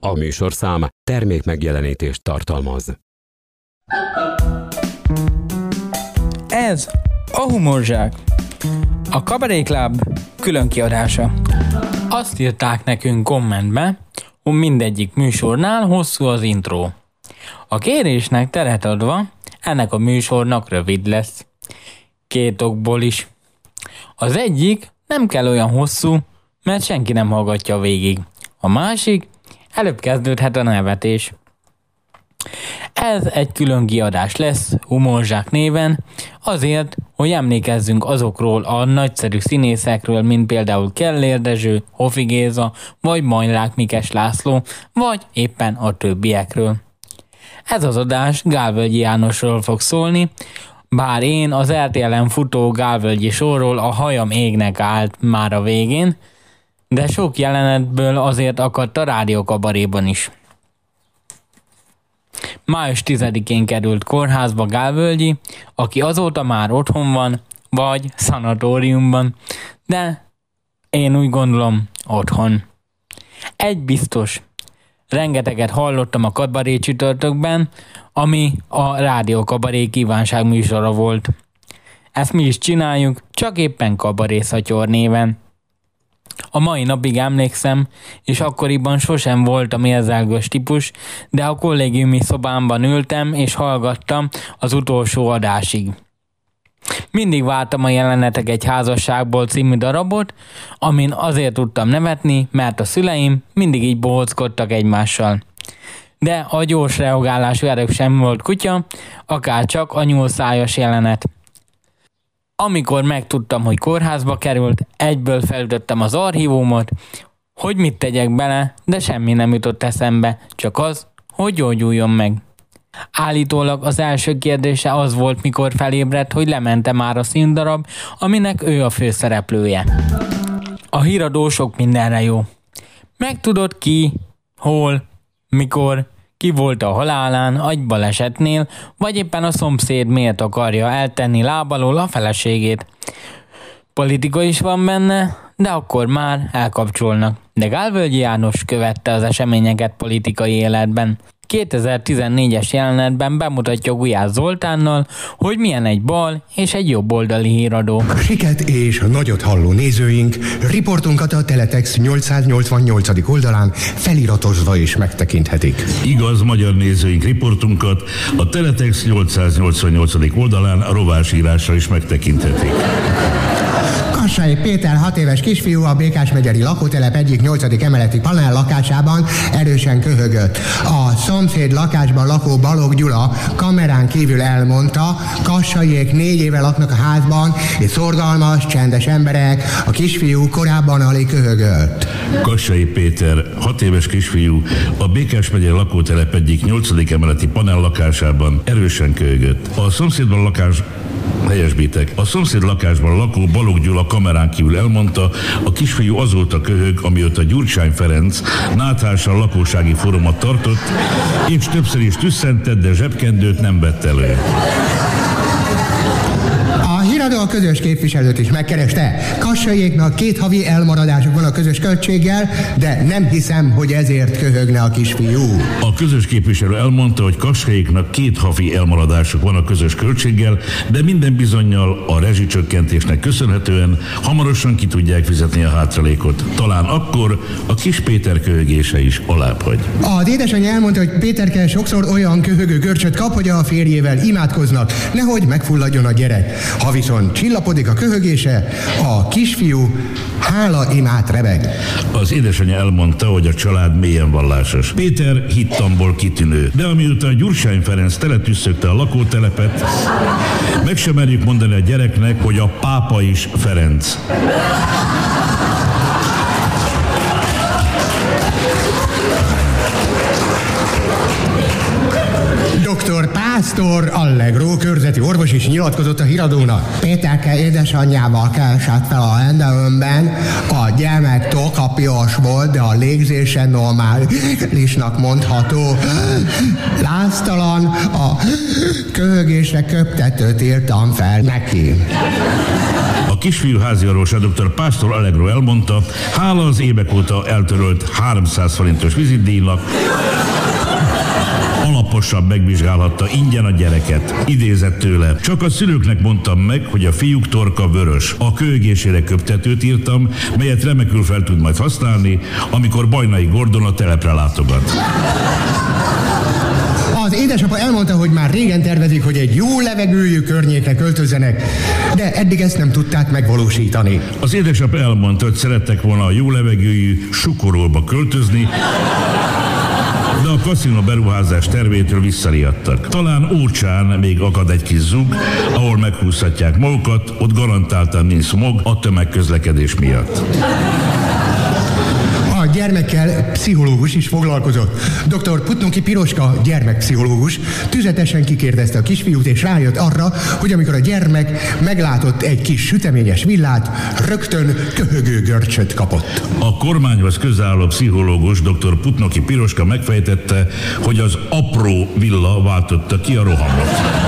A műsorszám termék megjelenítést tartalmaz. Ez a Humorzsák. A Kabaré Club külön kiadása. Azt írták nekünk kommentbe, hogy mindegyik műsornál hosszú az intro. A kérésnek teret adva, ennek a műsornak rövid lesz. Két okból is. Az egyik nem kell olyan hosszú, mert senki nem hallgatja végig. A másik, előbb kezdődhet a nevetés. Ez egy külön kiadás lesz, Humorzsák néven, azért, hogy emlékezzünk azokról a nagyszerű színészekről, mint például Kellér Dezső, Hofi Géza, vagy Majlák Mikes László, vagy éppen a többiekről. Ez az adás Gálvölgyi Jánosról fog szólni, bár én az RTL-en futó Gálvölgyi sorról a hajam égnek állt már a végén, de sok jelenetből azért akadt a rádiókabaréban is. Május 10-én került kórházba Gálvölgyi, aki azóta már otthon van, vagy szanatóriumban, de én úgy gondolom otthon. Egy biztos, rengeteget hallottam a kabaré csütörtökben, ami a Rádió Kabaré kívánság műsora volt. Ezt mi is csináljuk, csak éppen kabaré szatyor néven. A mai napig emlékszem, és akkoriban sosem voltam érzelgős típus, de a kollégiumi szobámban ültem és hallgattam az utolsó adásig. Mindig vártam a jelenetek egy házasságból című darabot, amin azért tudtam nevetni, mert a szüleim mindig így bohockodtak egymással. De a gyors reagálású erők sem volt kutya, akár csak a nyúlszájas jelenet. Amikor megtudtam, hogy kórházba került, egyből felütöttem az archívumot, hogy mit tegyek bele, de semmi nem jutott eszembe, csak az, hogy gyógyuljon meg. Állítólag az első kérdése az volt, mikor felébredt, hogy lemente már a színdarab, aminek ő a főszereplője. A híradó sok mindenre jó. Megtudod ki, hol, mikor, ki volt a halálán, agybalesetnél, vagy éppen a szomszéd miért akarja eltenni lábalól a feleségét. Politika is van benne, de akkor már elkapcsolnak. De Gálvölgyi János követte az eseményeket politikai életben. 2014-es jelenetben bemutatja Gulyás Zoltánnal, hogy milyen egy bal és egy jobb oldali híradó. Siket és nagyot halló nézőink riportunkat a Teletex 888. oldalán feliratozva is megtekinthetik. Igaz magyar nézőink riportunkat a Teletex 888. oldalán a rovásírásra is megtekinthetik. Kassai Péter, hat éves kisfiú a Békás megyeri lakótelep egyik nyolcadik emeleti panel lakásában erősen köhögött. A szomszéd lakásban lakó Balog Gyula kamerán kívül elmondta, Kassaiék négy éve laknak a házban, és szorgalmas, csendes emberek, a kisfiú korábban alig köhögött. Kassai Péter, hat éves kisfiú, a Békás megyeri lakótelep egyik nyolcadik emeleti panel lakásában erősen köhögött. A szomszédban lakás Helyesbítek. A szomszéd lakásban lakó Balog Gyula kamerán kívül elmondta, a kisfiú azóta köhög, amióta Gyurcsány Ferenc náthással lakósági fórumot tartott, és többször is tüsszentett, de zsebkendőt nem vett elő. A híradó a közös képviselőt is megkereste. Kassaiéknak két havi elmaradásuk van a közös költséggel, de nem hiszem, hogy ezért köhögne a kisfiú. A közös képviselő elmondta, hogy Kassaiéknak két havi elmaradásuk van a közös költséggel, de minden bizonyal a rezsicsökkentésnek köszönhetően hamarosan ki tudják fizetni a hátralékot. Talán akkor a kis Péter köhögése is alább hagy. Az édesanyja elmondta, hogy Péterke sokszor olyan köhögő görcsöt kap, hogy a férjével imádkoznak, nehogy megfulladjon a gyerek. Ha viszont csillapodik a köhögése, a kisfiú hála imát rebeg. Az édesanyja elmondta, hogy a család mélyen vallásos. Péter hittamból kitűnő, de amiután Gyurcsány Ferenc teletüsszögte a lakótelepet, meg sem merjük mondani a gyereknek, hogy a pápa is Ferenc. Dr. Pásztor Allegro körzeti orvos is nyilatkozott a híradónak. Péterke édesanyjával keresett fel a rendelőmben, a gyermek tokapios volt, de a légzése normálisnak mondható. Láztalan, a köhögésre köptetőt írtam fel neki. A kisfiú háziorvosa dr. Pásztor Allegro elmondta, hála az évek óta eltörölt 300 forintos vizitdíjnak, alaposabb megvizsgálhatta ingyen a gyereket. Idézett tőle. Csak a szülőknek mondtam meg, hogy a fiúk torka vörös. A kőgésére köptetőt írtam, melyet remekül fel tud majd használni, amikor Bajnai Gordon a telepre látogat. Az édesapa elmondta, hogy már régen tervezik, hogy egy jó levegőjű környékre költözzenek, de eddig ezt nem tudták megvalósítani. Az édesapa elmondta, hogy szerettek volna a jó levegőjű sukoróba költözni, a kaszinó beruházás tervétől visszariadtak. Talán Ócsán még akad egy kis zug, ahol meghúzhatják magukat, ott garantáltan nincs smog a tömegközlekedés miatt gyermekkel pszichológus is foglalkozott. Dr. Putnoki Piroska gyermekpszichológus tüzetesen kikérdezte a kisfiút, és rájött arra, hogy amikor a gyermek meglátott egy kis süteményes villát, rögtön köhögő görcsöt kapott. A kormányhoz közálló pszichológus dr. Putnoki Piroska megfejtette, hogy az apró villa váltotta ki a rohamot.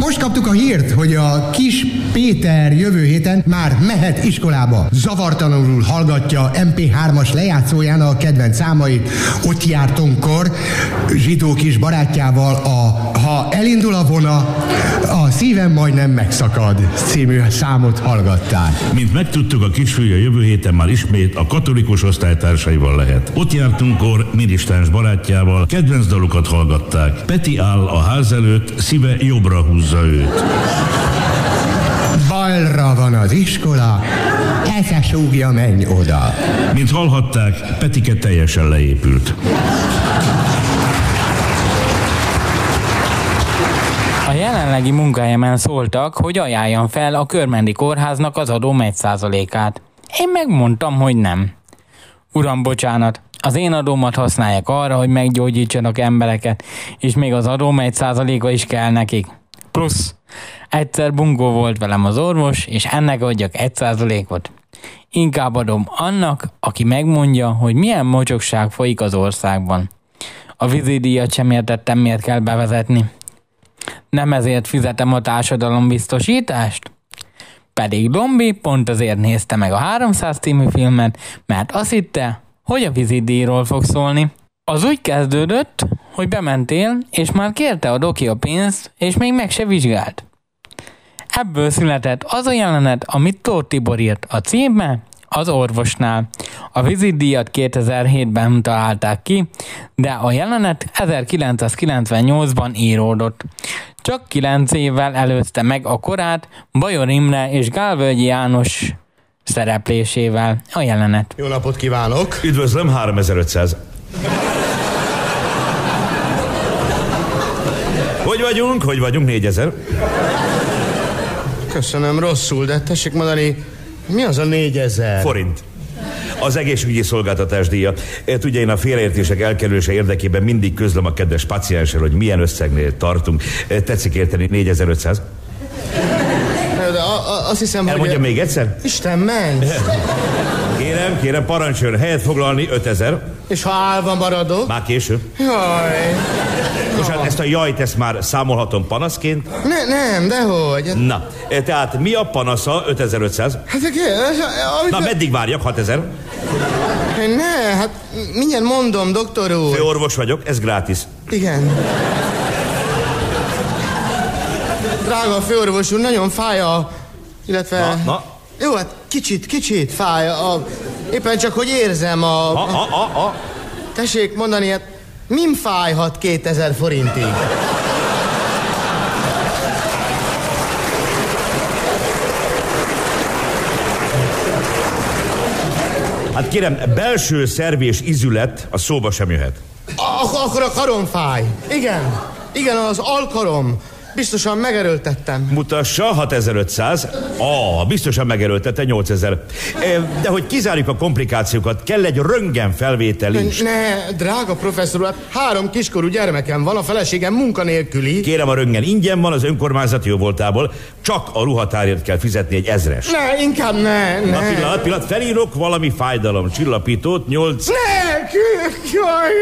Most kaptuk a hírt, hogy a kis Péter jövő héten már mehet iskolába. Zavartalanul hallgatja MP3-as lejátszóján a kedvenc számait. Ott jártunkkor zsidó kis barátjával a Ha elindul a vona, a szívem majdnem megszakad című számot hallgatták. Mint megtudtuk, a kisfiúja jövő héten már ismét a katolikus osztálytársaival lehet. Ott jártunkkor minisztáns barátjával, kedvenc dalukat hallgatták. Peti áll a ház előtt, szíve jobbra húzza őt. Balra van az iskola, esze súgja, menj oda. Mint hallhatták, Petike teljesen leépült. A jelenlegi munkahelyemen szóltak, hogy ajánljam fel a Körmendi Kórháznak az adó 1%-át. Én megmondtam, hogy nem. Uram, bocsánat, az én adómat használják arra, hogy meggyógyítsanak embereket, és még az adó 1%-a is kell nekik. Plusz, egyszer bungó volt velem az orvos, és ennek adjak 1%-ot. Inkább adom annak, aki megmondja, hogy milyen mocsokság folyik az országban. A vízidíjat sem értettem, miért kell bevezetni. Nem ezért fizetem a társadalombiztosítást? Pedig Dombi pont azért nézte meg a 300 című filmet, mert azt hitte, hogy a vízidíjról fog szólni. Az úgy kezdődött, hogy bementél, és már kérte a doki a pénzt, és még meg se vizsgált. Ebből született az a jelenet, amit Tóth Tibor írt a címbe, az orvosnál. A vizitdíjat 2007-ben találták ki, de a jelenet 1998-ban íródott. Csak 9 évvel előzte meg a korát Bajor Imre és Gálvölgyi János szereplésével a jelenet. Jó napot kívánok! Üdvözlöm, 3500. Hogy vagyunk? Hogy vagyunk? 4000. Köszönöm, rosszul, de tessék mondani, mi az a négyezer? Forint. Az egészségügyi szolgáltatás díja. E, Tudja, én a félreértések elkerülése érdekében mindig közlöm a kedves pacienssel, hogy milyen összegnél tartunk. E, Tetszik érteni 4500? De a, a, azt hiszem, Elmondja hogy... még egyszer? Isten, menj! Kérem, kérem, parancsoljon helyet foglalni 5000. És ha állva maradok? Már késő. Jaj! Most hát ezt a jajt, ezt már számolhatom panaszként. Ne, nem, dehogy. Na, e, tehát mi a panasza 5500? Hát amit... Na, meddig várjak? 6000? Ne, hát mindjárt mondom, doktor úr. Főorvos vagyok, ez grátis. Igen. Drága főorvos úr, nagyon fáj a... Illetve... Na, na. Jó, hát kicsit, kicsit fáj a... Éppen csak, hogy érzem a... A, a, a, a. Tessék mondani, hát min fájhat 2000 forintig? Hát kérem, belső szerv és izület a szóba sem jöhet. Ak- akkor a karom fáj. Igen. Igen, az alkarom. Biztosan megerőltettem. Mutassa 6500. Ah, biztosan megerőltette 8000. Eh, De hogy kizárjuk a komplikációkat, kell egy röntgen felvétel is. Ne, drága professzor, úr, három kiskorú gyermekem van, a feleségem munkanélküli. Kérem, a röntgen ingyen van az önkormányzati jóvoltából, csak a ruhatárért kell fizetni egy ezres. Ne, inkább ne, ne. Na pillanat, pillanat, felírok valami fájdalom, csillapítót, 8... Ne, kérlek, jaj,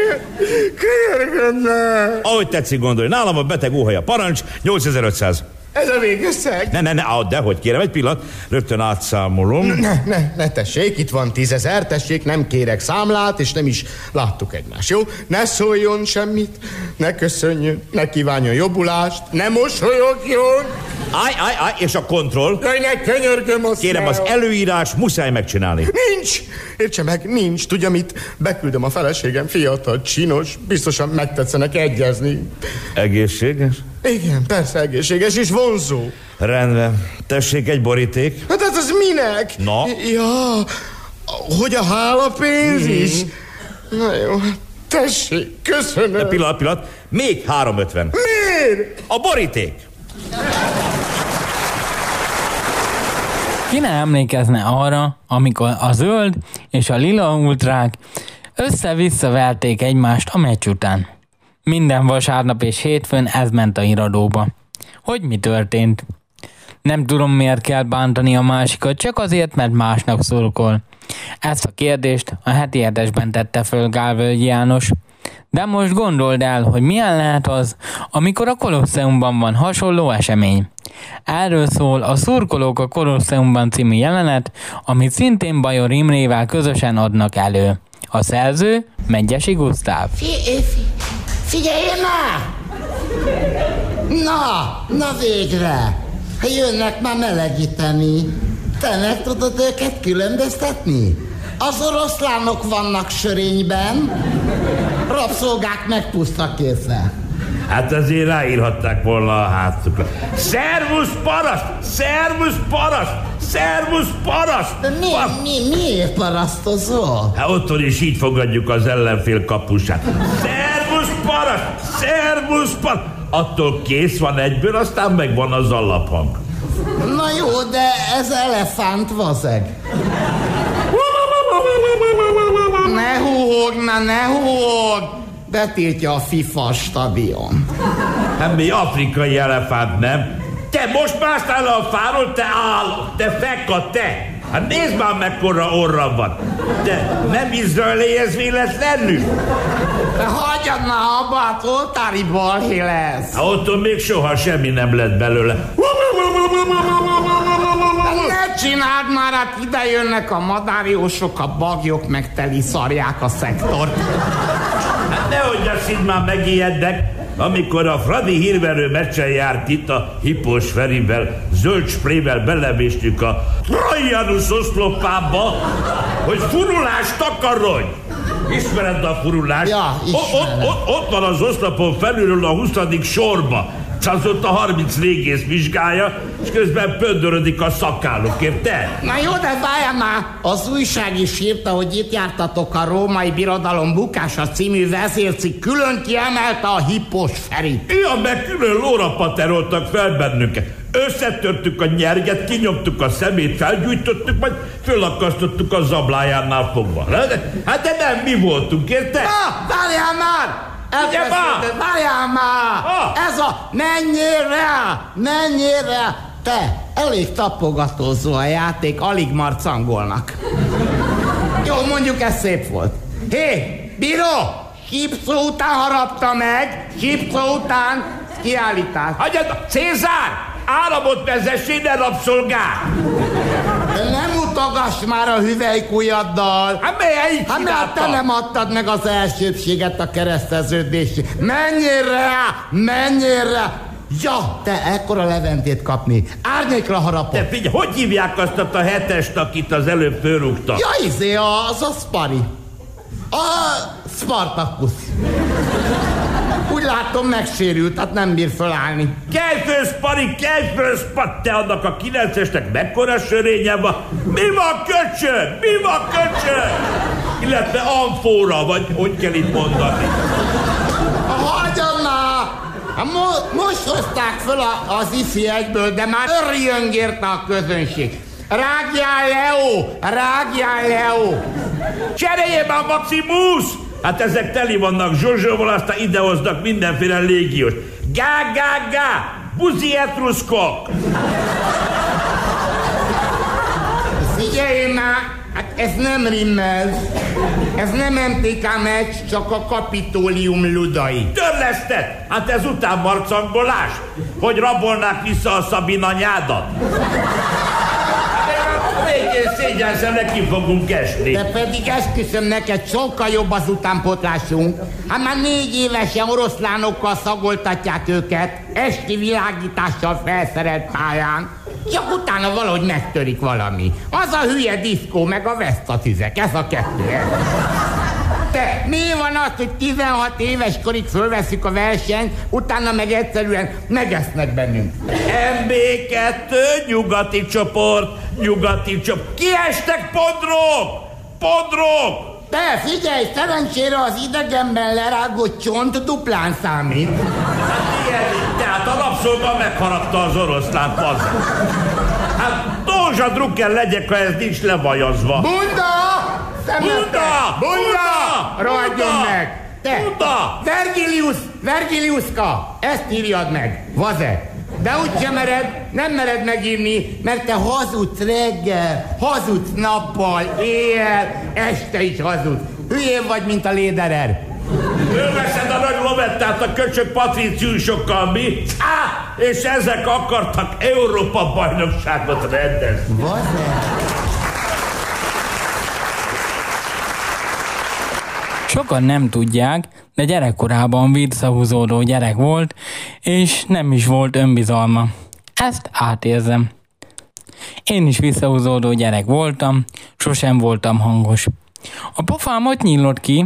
kérlek, ne. Ahogy tetszik gondolni, nálam a beteg óhaja parancs, 8500. Ez a végösszeg. Ne, ne, ne, ah, dehogy kérem, egy pillanat, rögtön átszámolom. Ne, ne, ne tessék, itt van tízezer, tessék, nem kérek számlát, és nem is láttuk egymást, jó? Ne szóljon semmit, ne köszönjön, ne kívánjon jobbulást, ne mosolyogjon. Áj, áj, áj, és a kontroll? Jaj, ne könyörgöm azt Kérem, az előírás muszáj megcsinálni. Nincs! Értse meg, nincs. Tudja mit? Beküldöm a feleségem, fiatal, csinos, biztosan megtetszenek egyezni. Egészséges? Igen, persze egészséges és vonzó. Rendben. Tessék egy boríték. Hát ez az minek? Na? Ja, hogy a hálapénz mm. is? Na jó, hát tessék, köszönöm. Egy pillanat, pillanat. Még 350. Miért? A boríték. Ki ne emlékezne arra, amikor a zöld és a lila ultrák össze-vissza verték egymást a meccs után. Minden vasárnap és hétfőn ez ment a iradóba. Hogy mi történt? Nem tudom, miért kell bántani a másikat, csak azért, mert másnak szurkol. Ezt a kérdést a heti hetesben tette föl Gálvölgy János. De most gondold el, hogy milyen lehet az, amikor a Kolosseumban van hasonló esemény. Erről szól a Szurkolók a Kolosseumban című jelenet, amit szintén Bajor Imrével közösen adnak elő. A szerző Megyesi Gusztáv. Fi- fi- figyelj már! Na, na végre! Ha jönnek már melegíteni, te meg tudod őket különböztetni? Az oroszlánok vannak sörényben, rabszolgák meg puszta készre. Hát azért ráírhatták volna a hátukra. Szervusz paraszt! Szervusz paraszt! Szervusz paraszt! De mi, mi, miért parasztozol? Hát otthon is így fogadjuk az ellenfél kapusát. Szervusz paraszt! Szervusz paraszt! Attól kész van egyből, aztán megvan az alaphang. Na jó, de ez elefánt vazeg. Ne húhog, na ne húhog! Betiltja a FIFA stadion. Hát mi afrikai elefánt, nem? Te most másztál le a fáról, te áll, te fekka, te! Hát nézd már mekkora orra van! De nem izraelihez véletlenül? De hagyjad már abba, hát oltári balhé lesz. Hát otthon még soha semmi nem lett belőle. Ne csináld már, hát ide jönnek a madáriósok, a bagyok meg teli szarják a szektort. Hát nehogy azt így már megijednek, amikor a Fradi hírverő meccsen járt itt a Hippos Ferivel, zöld sprével belevéstük a Trajanus oszlopába, hogy furulást takarodj! Ismered a furulást? Ja, O- ott, ott, ott van az oszlopon felülről a 20. sorba. Az ott a 30 régész vizsgálja, és közben pöndörödik a szakálluk, érted? Na jó, de várjál már! Az újság is írta, hogy itt jártatok a római birodalom bukása című vezércik külön kiemelte a hippos Ferit. Ja, meg külön lóra pateroltak fel bennünket. Összetörtük a nyerget, kinyomtuk a szemét, felgyújtottuk, majd fölakasztottuk a zablájánál fogva. Hát de nem mi voltunk, érted? Na, várjál már! Elkezdődött, Várjál már! Ha? Ez a menjél rá! Menjél rá! Te, elég tapogatózó a játék, alig marcangolnak. Jó, mondjuk ez szép volt. Hé, bíró! Hipszó után harapta meg, hipszó után kiállítás. Hagyjad, Cézár! Áramot vezess ide, rabszolgák! De nem utogass már a hüvelykujjaddal! Hát így Hát mert te nem adtad meg az elsőbséget a kereszteződésig. Menjél rá! Menjél rá! Ja, te ekkora leventét kapni. Árnyékra harapod. Te figyelj, hogy hívják azt a hetest, akit az előbb fölrúgtak? Ja, izé, az a Spari. A Spartacus. Úgy látom, megsérült, tehát nem bír fölállni. Kelj föl, Spari, kelj föl, Spari! Te annak a kilencesnek mekkora sörénye van? Mi van, köcsön? Mi van, köcsön? Illetve amfóra, vagy hogy kell itt mondani? Hagyjad már! Hát mo- most hozták föl a, az ifi egyből, de már örjöngérte a közönség. Rágjál, Leo! Rágjál, Leo! Cseréljél már, Maximus! Hát ezek teli vannak Zsozsóval, aztán idehoznak mindenféle légiós. Gá, gá, gá! Buzi etruszkok! Figyelj már! Hát ez nem rimmel. Ez nem MTK meccs, csak a kapitólium ludai. Törleszted! Hát ez után marcangolás, hogy rabolnák vissza a Szabina nyádat. Végén szégyensem neki fogunk esni. De pedig esküszöm neked, sokkal jobb az utánpotlásunk. Hát már négy évesen oroszlánokkal szagoltatják őket, esti világítással felszerelt pályán. Csak utána valahogy megtörik valami. Az a hülye diszkó, meg a vesztatüzek, ez a kettő. Te, mi van az, hogy 16 éves korig fölveszük a versenyt, utána meg egyszerűen megesznek bennünk? MB2, nyugati csoport, nyugati csoport. Kiestek podrók! Podrók! Te, figyelj, szerencsére az idegenben lerágott csont duplán számít. Hát ilyen, tehát a lapszolban megharapta az oroszlán pazz. Hát Dózsa Drucker legyek, ha ez nincs levajazva. Bunda! Bunda! Bunda! Rohadjon meg! Te! Bunda! Vergilius! Vergiliuska! Ezt írjad meg! Vaze! De úgy sem mered, nem mered megírni, mert te hazudsz reggel, hazudsz nappal, éjjel, este is hazudsz. Hülyén vagy, mint a léderer. Fölveszed a nagy lovettát a köcsök patriciusokkal, mi? Á, és ezek akartak Európa bajnokságot rendezni. Vaze! Sokan nem tudják, de gyerekkorában visszahúzódó gyerek volt, és nem is volt önbizalma. Ezt átérzem. Én is visszahúzódó gyerek voltam, sosem voltam hangos. A pofám ott nyílott ki,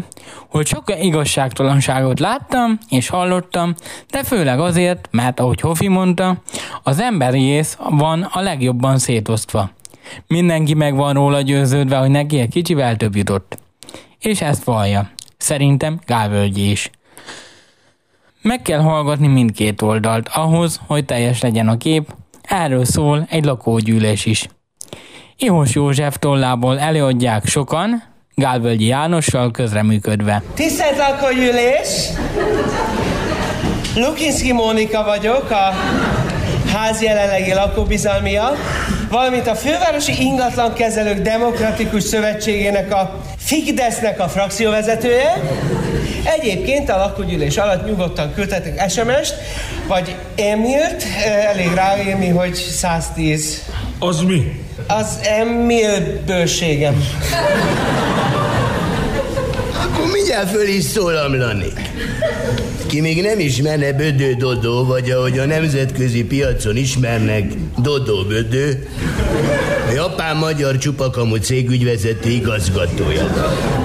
hogy sok igazságtalanságot láttam és hallottam, de főleg azért, mert ahogy Hofi mondta, az emberi ész van a legjobban szétosztva. Mindenki meg van róla győződve, hogy neki egy kicsivel több jutott. És ezt vallja. Szerintem Gálvölgyi is. Meg kell hallgatni mindkét oldalt ahhoz, hogy teljes legyen a kép, erről szól egy lakógyűlés is. Ihos József tollából előadják sokan, Gálvölgyi Jánossal közreműködve. Tisztelt lakógyűlés! Lukinszki Mónika vagyok, a ház jelenlegi lakóbizalmia, valamint a Fővárosi Ingatlankezelők Demokratikus Szövetségének a Figdesznek a frakcióvezetője. Egyébként a lakógyűlés alatt nyugodtan küldhetek SMS-t, vagy e-mailt, elég ráírni, hogy 110. Az mi? Az e-mail bőségem. Akkor mindjárt föl is szólamlanék. Ki még nem ismerne Bödő Dodó, vagy ahogy a nemzetközi piacon ismernek, Dodó Bödő, a japán-magyar csupakamú cégügyvezető igazgatója.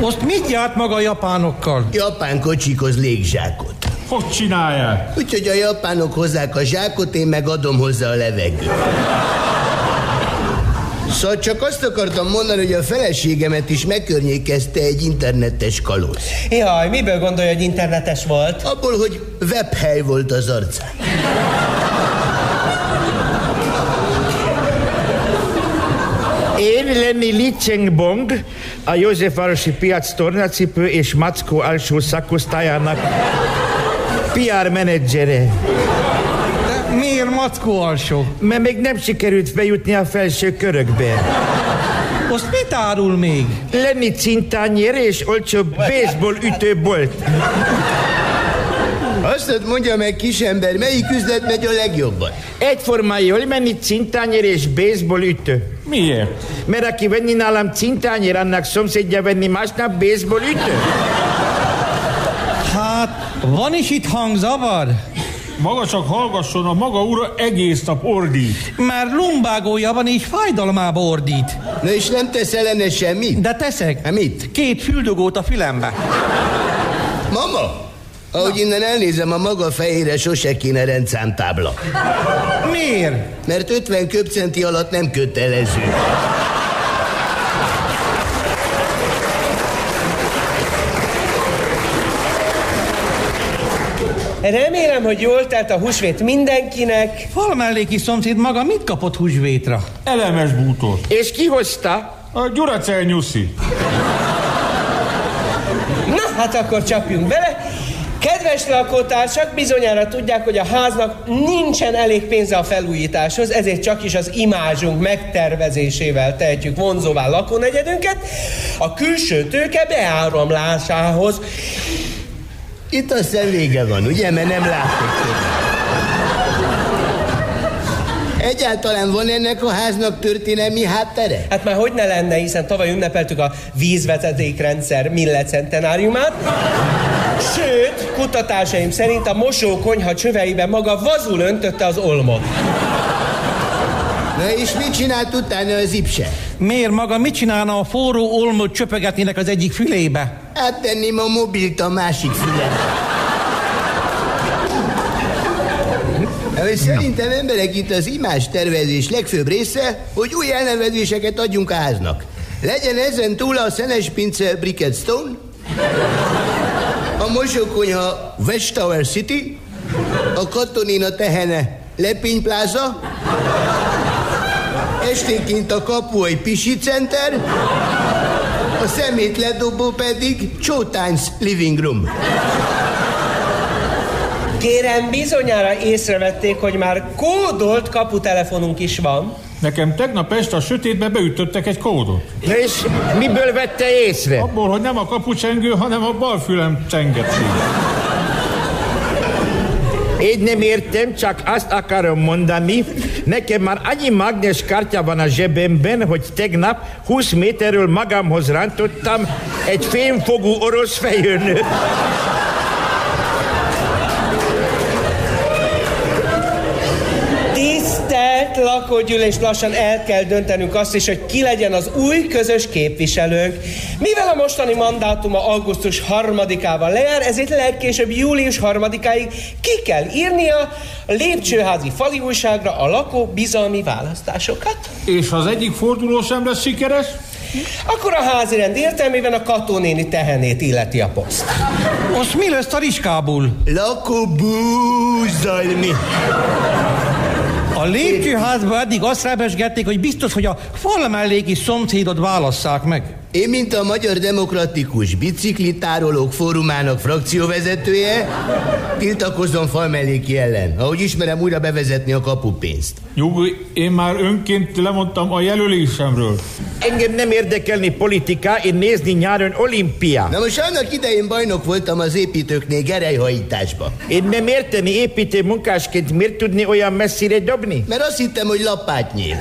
Most mit járt maga a japánokkal? Japán kocsikhoz légzsákot. Hogy csinálják? Úgyhogy a japánok hozzák a zsákot, én meg adom hozzá a levegőt. Szóval csak azt akartam mondani, hogy a feleségemet is megkörnyékezte egy internetes kalóz. Jaj, miből gondolja, hogy internetes volt? Abból, hogy webhely volt az arcán. Én lenni Li Chengbong, a Józsefvárosi piac tornacipő és mackó alsó szakosztályának PR menedzsere. Miért mackó alsó? Mert még nem sikerült bejutni a felső körökbe. Most mit árul még? Lenni cintányér és olcsó baseball ütőbolt. Azt mondja meg, kisember, melyik üzlet megy a legjobban? Egyformán jól menni cintányér és baseball ütő. Miért? Mert aki venni nálam cintányér, annak szomszédja venni másnap baseball ütő. Hát, van is itt hangzavar? Maga csak hallgasson, a maga ura egész nap ordít. Már lumbágója van és fájdalmába ordít. Na és nem tesz ellene semmit? De teszek. Hát mit? Két füldugót a fülembe. Mama, ahogy innen elnézem, a maga fejére sose kéne rendszámtábla. Miért? Mert 50 köbcenti alatt nem kötelező. Remélem, hogy jól telt a húsvét mindenkinek. Falmelléki szomszéd maga mit kapott húsvétra? Elemes bútor. És ki hozta? A Gyuracel Nyuszi. Na, hát akkor csapjunk bele. Kedves lakótársak, bizonyára tudják, hogy a háznak nincsen elég pénze a felújításhoz, ezért csak is az imázsunk megtervezésével tehetjük vonzóvá lakónegyedünket, a külső tőke beáramlásához. Itt aztán vége van, ugye? Mert nem többet. Egyáltalán van ennek a háznak történelmi háttere? Hát már hogy ne lenne, hiszen tavaly ünnepeltük a vízvezetékrendszer millecentenáriumát. Sőt, kutatásaim szerint a mosókonyha csöveiben maga vazul öntötte az olmot. Na és mit csinált utána az ipse? Miért maga mit csinálna a forró olmot csöpegetnének az egyik fülébe? Áttenném a mobilt a másik fülembe. Ahogy szerintem emberek itt az imás tervezés legfőbb része, hogy új elnevezéseket adjunk a háznak. Legyen ezen túl a szenes pince Bricket Stone, a mosókonyha West Tower City, a katonina tehene Lepény Plaza, esténként a kapu egy Pisi Center, a szemét ledobó pedig Showtimes Living Room. Kérem, bizonyára észrevették, hogy már kódolt kaputelefonunk is van. Nekem tegnap este a sötétbe beütöttek egy kódot. Na és miből vette észre? Abból, hogy nem a kapucsengő, hanem a bal fülem csengettség. Én nem értem, csak azt akarom mondani, nekem már annyi mágnes kártya van a zsebemben, hogy tegnap 20 méterről magamhoz rántottam egy fémfogú orosz fejőnőt. Tisztelt lakógyűlés, lassan el kell döntenünk azt is, hogy ki legyen az új közös képviselőnk. Mivel a mostani mandátuma augusztus harmadikával lejár, ezért legkésőbb július harmadikáig ki kell írnia a lépcsőházi fali újságra a lakó bizalmi választásokat. És ha az egyik forduló sem lesz sikeres? Akkor a házirend értelmében a katónéni tehenét illeti a poszt. Most mi lesz a riskából? Lakóbúzalmi. A lépcsőházba eddig azt rábesgették, hogy biztos, hogy a fal melléki szomszédot válasszák meg. Én, mint a Magyar Demokratikus Biciklitárolók Fórumának frakcióvezetője, tiltakozom falmelléki ellen. Ahogy ismerem, újra bevezetni a kapupénzt. Nyugi, én már önként lemondtam a jelölésemről. Engem nem érdekelni politika, én nézni nyáron olimpia. Na most annak idején bajnok voltam az építőknél gerelyhajításba. Én nem érteni építő munkásként miért tudni olyan messzire dobni? Mert azt hittem, hogy lapát nyíl.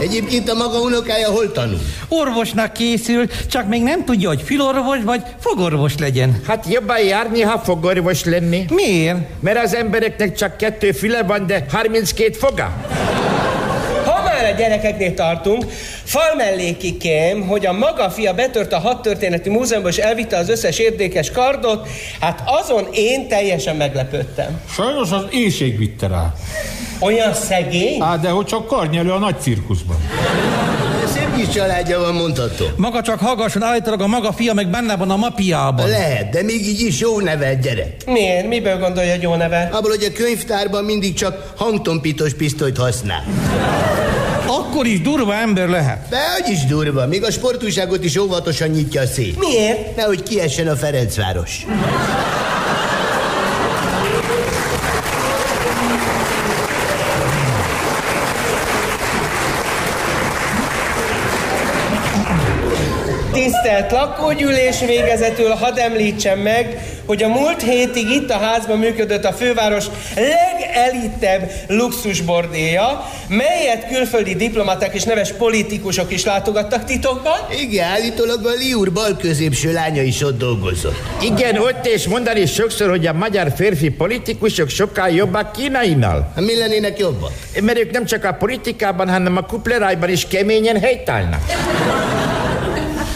Egyébként a maga unokája hol tanul? Orvosnak készül, csak még nem tudja, hogy fülorvos vagy fogorvos legyen. Hát jobban járni, ha fogorvos lenni. Miért? Mert az embereknek csak kettő füle van, de 32 foga. Már a gyerekeknél tartunk, falmelléki kém, hogy a maga fia betört a hadtörténeti múzeumba és elvitte az összes érdekes kardot, hát azon én teljesen meglepődtem. Sajnos az éjség vitte rá. Olyan szegény? Á, de hogy csak karnyelő a nagy cirkuszban. Kis családja van, mondható. Maga csak hallgasson, állítólag a maga fia meg benne van a mapiában. Lehet, de még így is jó nevelt gyerek. Miért? Miből gondolja, hogy jó neve? Abból, hogy a könyvtárban mindig csak hangtompítós pisztolyt használ. Akkor is durva ember lehet. De hogy is durva, még a sportújságot is óvatosan nyitja szét. Miért? Nehogy kiessen a Ferencváros. Tisztelt lakógyűlés végezetül hadd említsem meg, hogy a múlt hétig itt a házban működött a főváros legelitebb luxusbordéja, melyet külföldi diplomaták és neves politikusok is látogattak titokban. Igen, állítólag a Liúr bal középső lánya is ott dolgozott. Igen, ott és mondani sokszor, hogy a magyar férfi politikusok sokkal jobbak kínainál. Mi lennének jobbak? Mert ők nem csak a politikában, hanem a kuplerájban is keményen helytállnak.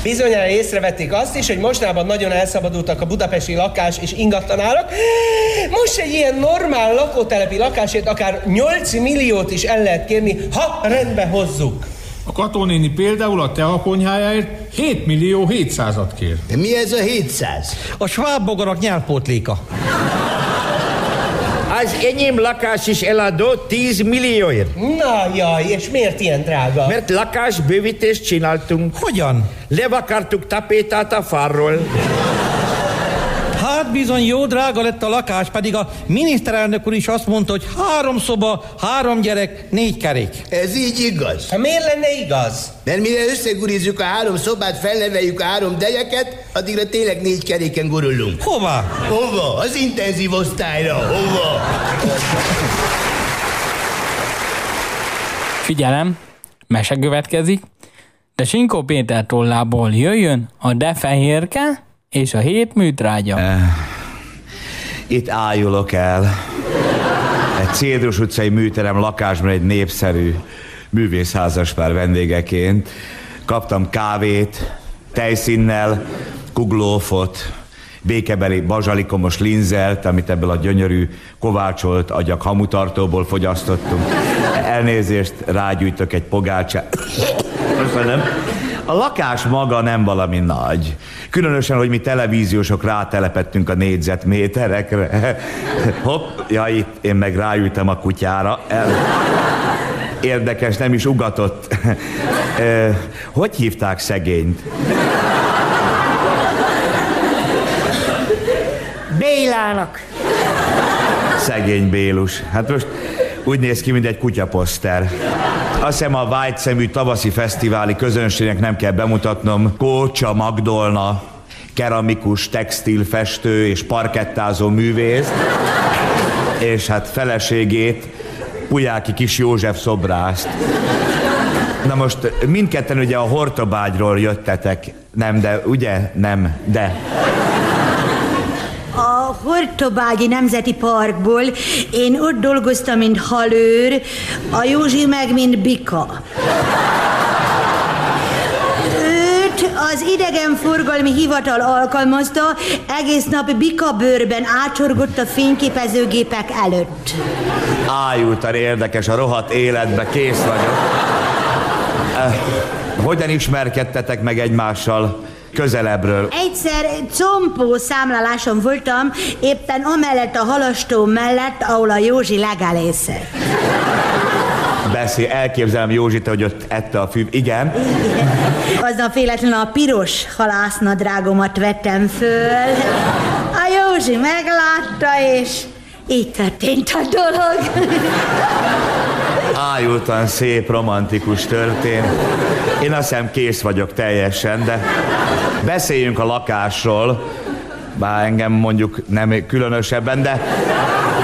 Bizonyára észrevették azt is, hogy mostanában nagyon elszabadultak a budapesti lakás és ingatlanárak. Most egy ilyen normál lakótelepi lakásért akár 8 milliót is el lehet kérni, ha rendbe hozzuk. A katonéni például a teakonyhájáért 7 millió 700-at kér. De mi ez a 700? A svábbogarak nyelvpótléka. Az enyém lakás is eladó 10 millióért. Na jaj, és miért ilyen drága? Mert lakásbővítést csináltunk. Hogyan? Levakartuk tapétát a falról. Hát bizony jó drága lett a lakás, pedig a miniszterelnök úr is azt mondta, hogy három szoba, három gyerek, négy kerék. Ez így igaz. Hát miért lenne igaz? Mert mire összegurizzuk a három szobát, felneveljük a három gyereket, addigra tényleg négy keréken gurulunk. Hova? Hova? Az intenzív osztályra. Hova? Figyelem, mese következik, de Sinkó Péter tollából jöjjön a defehérke és a hét műtrágya. Itt ájulok el. Egy Cédrus utcai műterem lakásban egy népszerű művészházaspár vendégeként. Kaptam kávét, tejszínnel, kuglófot, békebeli bazsalikomos linzelt, amit ebből a gyönyörű kovácsolt agyak hamutartóból fogyasztottunk. Elnézést, rágyújtok egy pogácsát. Köszönöm. A lakás maga nem valami nagy. Különösen, hogy mi televíziósok rátelepettünk a négyzetméterekre. Hopp, ja, itt én meg ráültem a kutyára. El... Érdekes, nem is ugatott. Ö, Hogy hívták szegényt? Bélának. Szegény Bélus. Hát most úgy néz ki, mint egy kutyaposzter. Azt hiszem a vágyszemű tavaszi fesztiváli közönségnek nem kell bemutatnom. Kócsa Magdolna, keramikus, textil, festő és parkettázó művész, és hát feleségét, Pujáki kis József szobrászt. Na most mindketten ugye a Hortobágyról jöttetek, nem, de ugye? Nem, de. Hortobágyi Nemzeti Parkból én ott dolgoztam, mint halőr, a Józsi meg, mint bika. Őt az idegenforgalmi hivatal alkalmazta, egész nap bikabőrben ácsorgott a fényképezőgépek előtt. Ájultan érdekes, a rohadt életbe kész vagyok. Eh, Hogyan ismerkedtetek meg egymással közelebbről? Egyszer compó számláláson voltam, éppen amellett a halastó mellett, ahol a Józsi legelészett. Beszél, elképzelem Józsit, hogy ott ette a fű. Igen. Aznap véletlenül a piros halásznadrágomat vettem föl. A Józsi meglátta, és így történt a dolog. Ájultan szép, romantikus történt. Én azt hiszem kész vagyok teljesen, de beszéljünk a lakásról. Bár engem mondjuk nem különösebben, de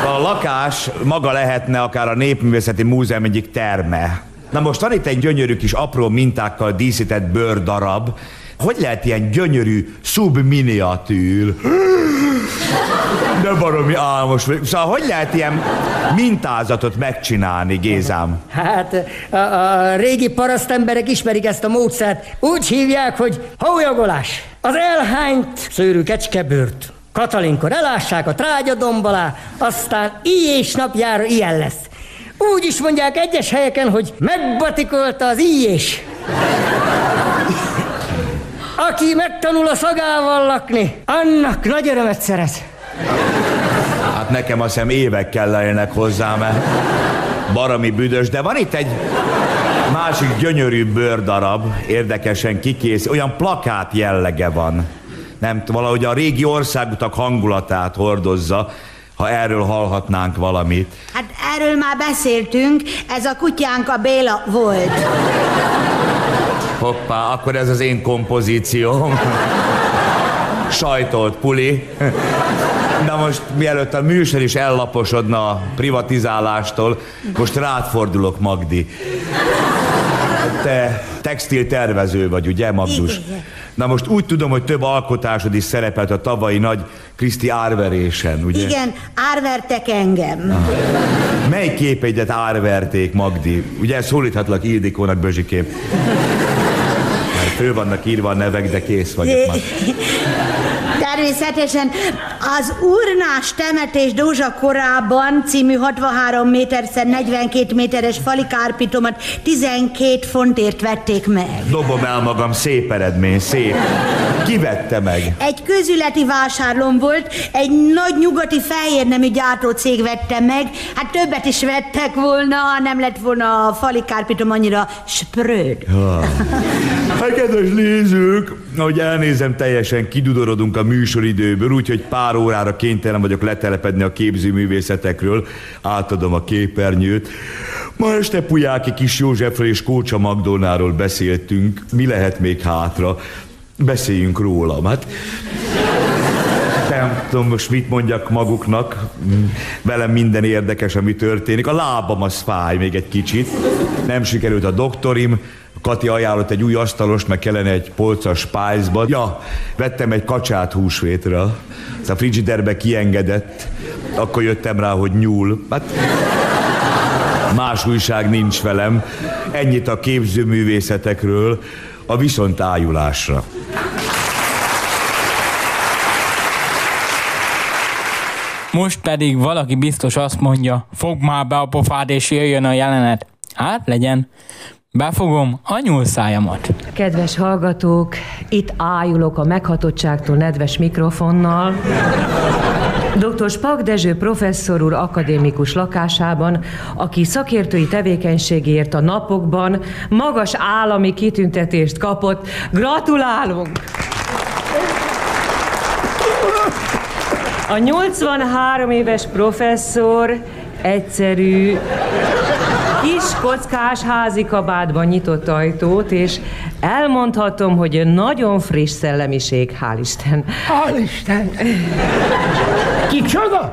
a lakás maga lehetne akár a Népművészeti Múzeum egyik terme. Na most van itt egy gyönyörű kis apró mintákkal díszített bőrdarab. Hogy lehet ilyen gyönyörű szubminiatűr? De baromi álmos vagyok. Szóval hogy lehet ilyen mintázatot megcsinálni, Gézám? Hát a, a régi parasztemberek ismerik ezt a módszert. Úgy hívják, hogy hólyagolás. Az elhányt szőrű kecskebőrt. Katalinkor elássák a trágyadomb alá, aztán így és napjára ilyen lesz. Úgy is mondják egyes helyeken, hogy megbatikolta az íjés. Aki megtanul a szagával lakni, annak nagy örömet szerez. Hát nekem azt hiszem évek kellenének hozzá, mert barami büdös, de van itt egy másik gyönyörű bőrdarab, érdekesen kikész, olyan plakát jellege van. Nem, valahogy a régi országutak hangulatát hordozza, ha erről hallhatnánk valamit. Hát erről már beszéltünk, ez a kutyánk a Béla volt. Hoppá, akkor ez az én kompozícióm. Sajtolt puli. Na most, mielőtt a műsor is ellaposodna a privatizálástól, most rád fordulok, Magdi. Te textil tervező vagy, ugye, Magdus? Igen. Na most úgy tudom, hogy több alkotásod is szerepelt a tavalyi nagy Kriszti árverésen, ugye? Igen, árvertek engem. Mely képeidet árverték, Magdi? Ugye szólíthatlak Ildikónak, Bözsikém. Mert fő vannak írva a nevek, de kész vagyok már. Természetesen az urnás temetés Dózsa korában című 63 méterszer 42 méteres falikárpitomat 12 fontért vették meg. Dobom el magam, szép eredmény, szép. Ki vette meg? Egy közületi vásárlóm volt, egy nagy nyugati fehérnemű gyártócég vette meg, hát többet is vettek volna, ha nem lett volna a falikárpitom annyira spröd. Hát kedves nézők, Ahogy elnézem, teljesen kidudorodunk a műsoridőből, úgyhogy pár órára kénytelen vagyok letelepedni a képzőművészetekről. Átadom a képernyőt. Ma este Pujáki Kis Józsefről és Kócsa Magdolnáról beszéltünk. Mi lehet még hátra? Beszéljünk róla. Hát nem tudom most mit mondjak maguknak. Velem minden érdekes, ami történik. A lábam az fáj még egy kicsit. Nem sikerült a doktorim. Kati ajánlott egy új asztalost, meg kellene egy polcas spájzba. Ja, vettem egy kacsát húsvétra. Ez a frigiderbe kiengedett. Akkor jöttem rá, hogy nyúl. Hát más újság nincs velem. Ennyit a képzőművészetekről, a viszontájulásra. Most pedig valaki biztos azt mondja, fog már be a pofád és jöjjön a jelenet. Hát legyen. Befogom a nyúlszájamat. Kedves hallgatók, itt ájulok a meghatottságtól nedves mikrofonnal. Dr. Spak Dezső professzor úr akadémikus lakásában, aki szakértői tevékenységért a napokban magas állami kitüntetést kapott. Gratulálunk! A 83 éves professzor egyszerű, kis kockás házi kabátban nyitott ajtót, és elmondhatom, hogy nagyon friss szellemiség, hál' Isten. Hál' Isten! Kicsoda?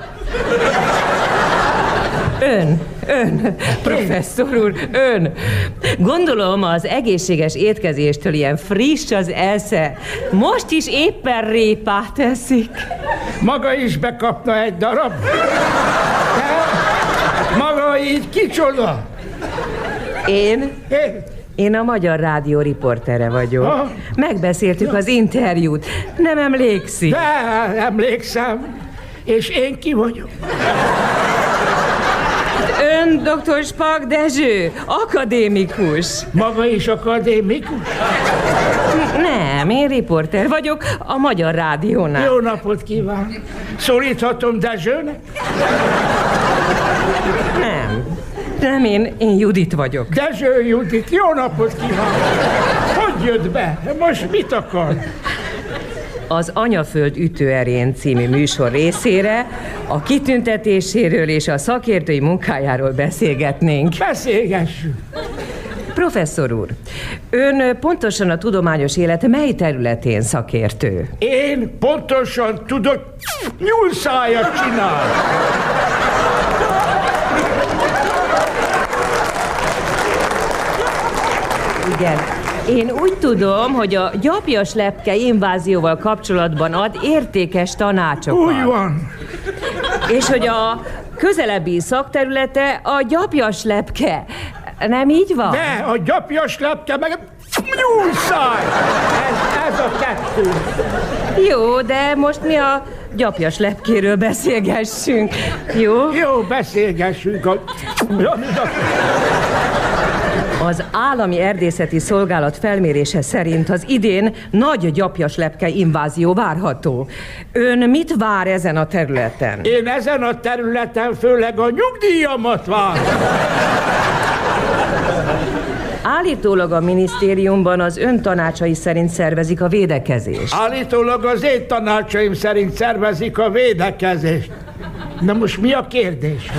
Ön, ön, professzor úr, ön. Gondolom az egészséges étkezéstől ilyen friss az esze. Most is éppen répát eszik. Maga is bekapna egy darab? Maga így kicsoda? Én? Én? A Magyar Rádió riportere vagyok. Aha. Megbeszéltük az interjút. Nem emlékszik? De emlékszem. És én ki vagyok? Ön dr. Spak Dezső, akadémikus. Maga is akadémikus? Nem, én riporter vagyok a Magyar Rádiónál. Jó napot kíván! Szólíthatom Dezsőnek? Nem. Nem, én, én Judit vagyok. Dezső Judit, jó napot kíván! Hogy jött be? Most mit akar? Az Anyaföld ütőerén című műsor részére a kitüntetéséről és a szakértői munkájáról beszélgetnénk. Beszélgessünk! Professzor úr, ön pontosan a tudományos élet mely területén szakértő? Én pontosan tudok nyúlszájat csinálni. Igen. Én úgy tudom, hogy a gyapjas lepke invázióval kapcsolatban ad értékes tanácsokat. Úgy van. És hogy a közelebbi szakterülete a gyapjas lepke. Nem így van? De a gyapjas lepke meg nyúlszáj. Ez, ez a kettő. Jó, de most mi a gyapjas lepkéről beszélgessünk. Jó? Jó, beszélgessünk. A... Az állami erdészeti szolgálat felmérése szerint az idén nagy gyapjas lepke invázió várható. Ön mit vár ezen a területen? Én ezen a területen főleg a nyugdíjamat várom. Állítólag a minisztériumban az ön tanácsai szerint szervezik a védekezést. Állítólag az én tanácsaim szerint szervezik a védekezést. Na most mi a kérdés?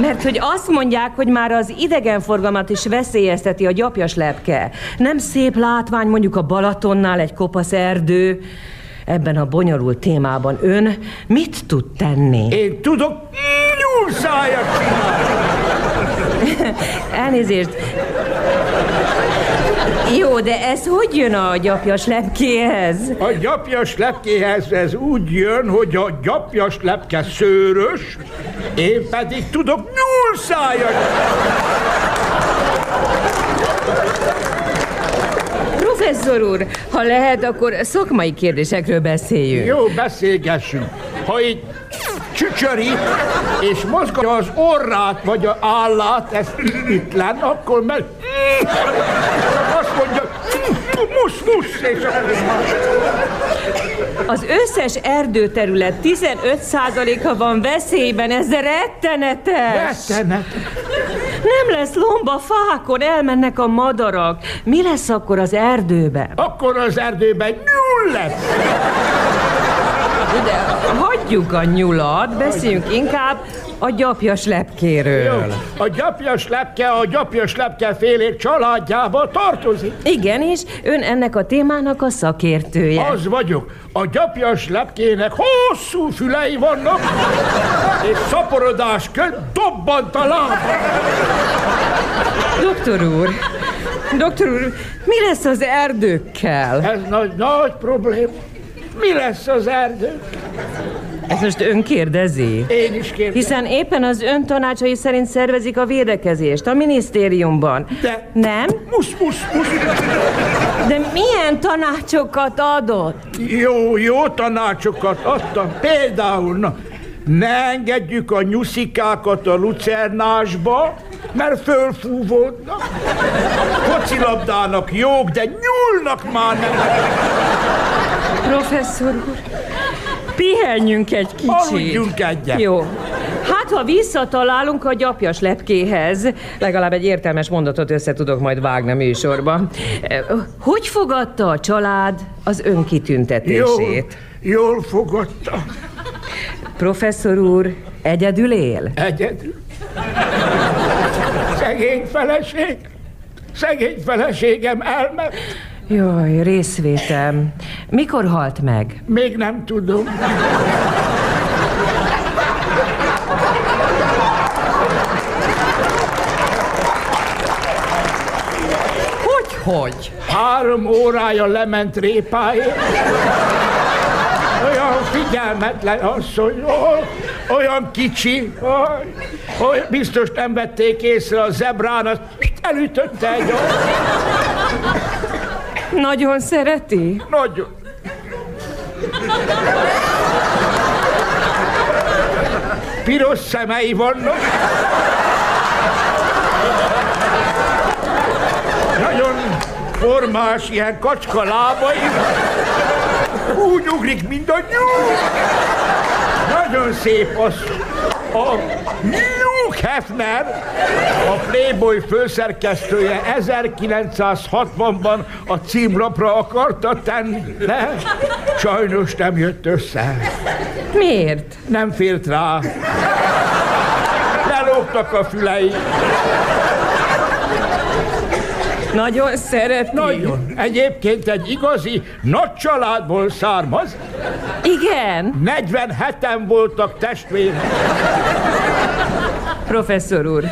Mert hogy azt mondják, hogy már az idegenforgalmat is veszélyezteti a gyapjas lepke. Nem szép látvány mondjuk a Balatonnál egy kopasz erdő. Ebben a bonyolult témában ön mit tud tenni? Én tudok nyúlszájat csinálni. Elnézést. Jó, de ez hogy jön a gyapjas lepkéhez? A gyapjas lepkéhez ez úgy jön, hogy a gyapjas lepke szőrös, én pedig tudok nyúlszájat. Professzor úr, ha lehet, akkor szakmai kérdésekről beszéljünk. Jó, beszélgessünk. Ha így csücsöri, és mozgatja az orrát, vagy a állát, ez len, akkor meg azt mondja, musz, musz, és Az összes erdőterület 15%-a van veszélyben, ez rettenetes. Rettenetes. Nem lesz lomba fákon, elmennek a madarak. Mi lesz akkor az erdőben? Akkor az erdőben nyúl lesz. De hagyjuk a nyulat, beszéljünk inkább a gyapjas lepkéről. Jó. A gyapjas lepke a gyapjas lepke félék családjába tartozik. Igen, és ön ennek a témának a szakértője. Az vagyok. A gyapjas lepkének hosszú fülei vannak, és szaporodás köt dobbant a lába. Doktor úr, doktor úr, mi lesz az erdőkkel? Ez nagy, nagy probléma. Mi lesz az erdő? Ezt most ön kérdezi? Én is kérdezem. Hiszen éppen az ön tanácsai szerint szervezik a védekezést a minisztériumban. De... Nem? Musz, musz, musz. De milyen tanácsokat adott? Jó, jó tanácsokat adtam. Például, na, ne engedjük a nyuszikákat a lucernásba, mert fölfúvódnak. Kocilabdának jók, de nyúlnak már nem. Professzor úr, pihenjünk egy kicsit. Aludjunk egyet. Jó. Hát, ha visszatalálunk a gyapjas lepkéhez, legalább egy értelmes mondatot össze tudok majd vágni a műsorba. Hogy fogadta a család az önkitüntetését? Jól, jól fogadta. Professzor úr, egyedül él? Egyedül. Szegény feleség. Szegény feleségem elment. Jaj, részvétem. Mikor halt meg? Még nem tudom. Hogy, hogy? Három órája lement répáért. Olyan figyelmetlen asszony, olyan kicsi, olyan biztos nem vették észre a zebrán, elütötte egy Nagyon szereti? Nagyon. Piros szemei vannak. Nagyon formás, ilyen kacska lábai. Úgy ugrik, mint a nyúl. Nagyon szép az. A Hefner, a Playboy főszerkesztője 1960-ban a címlapra akarta tenni, de sajnos nem jött össze. Miért? Nem fért rá. Lelógtak a fülei. Nagyon szereti. Nagyon. Egyébként egy igazi nagy családból származ. Igen? 47-en voltak testvérek. Professzor úr,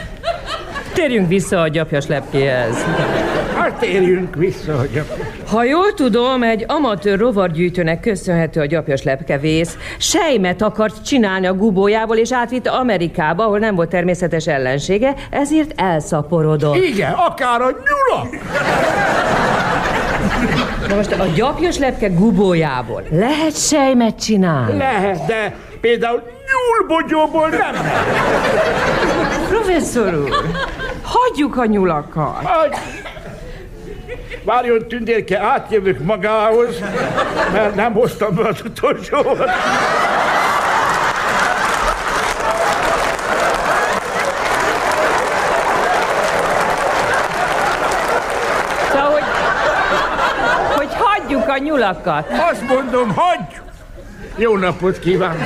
térjünk vissza a gyapjas lepkéhez. Hát térjünk vissza a gyapjas. Ha jól tudom, egy amatőr rovargyűjtőnek köszönhető a gyapjas lepkevész. Sejmet akart csinálni a gubójából, és átvitte Amerikába, ahol nem volt természetes ellensége, ezért elszaporodott. Igen, akár a nyulak. Na most a gyapjas lepke gubójából lehet sejmet csinálni? Lehet, de például nyúlbogyóból nem. Professzor úr, hagyjuk a nyulakat. Hagy. Várjon, tündérke, átjövök magához, mert nem hoztam be az utolsót. A nyulakat. Azt mondom, hagyjuk. Jó napot kívánok.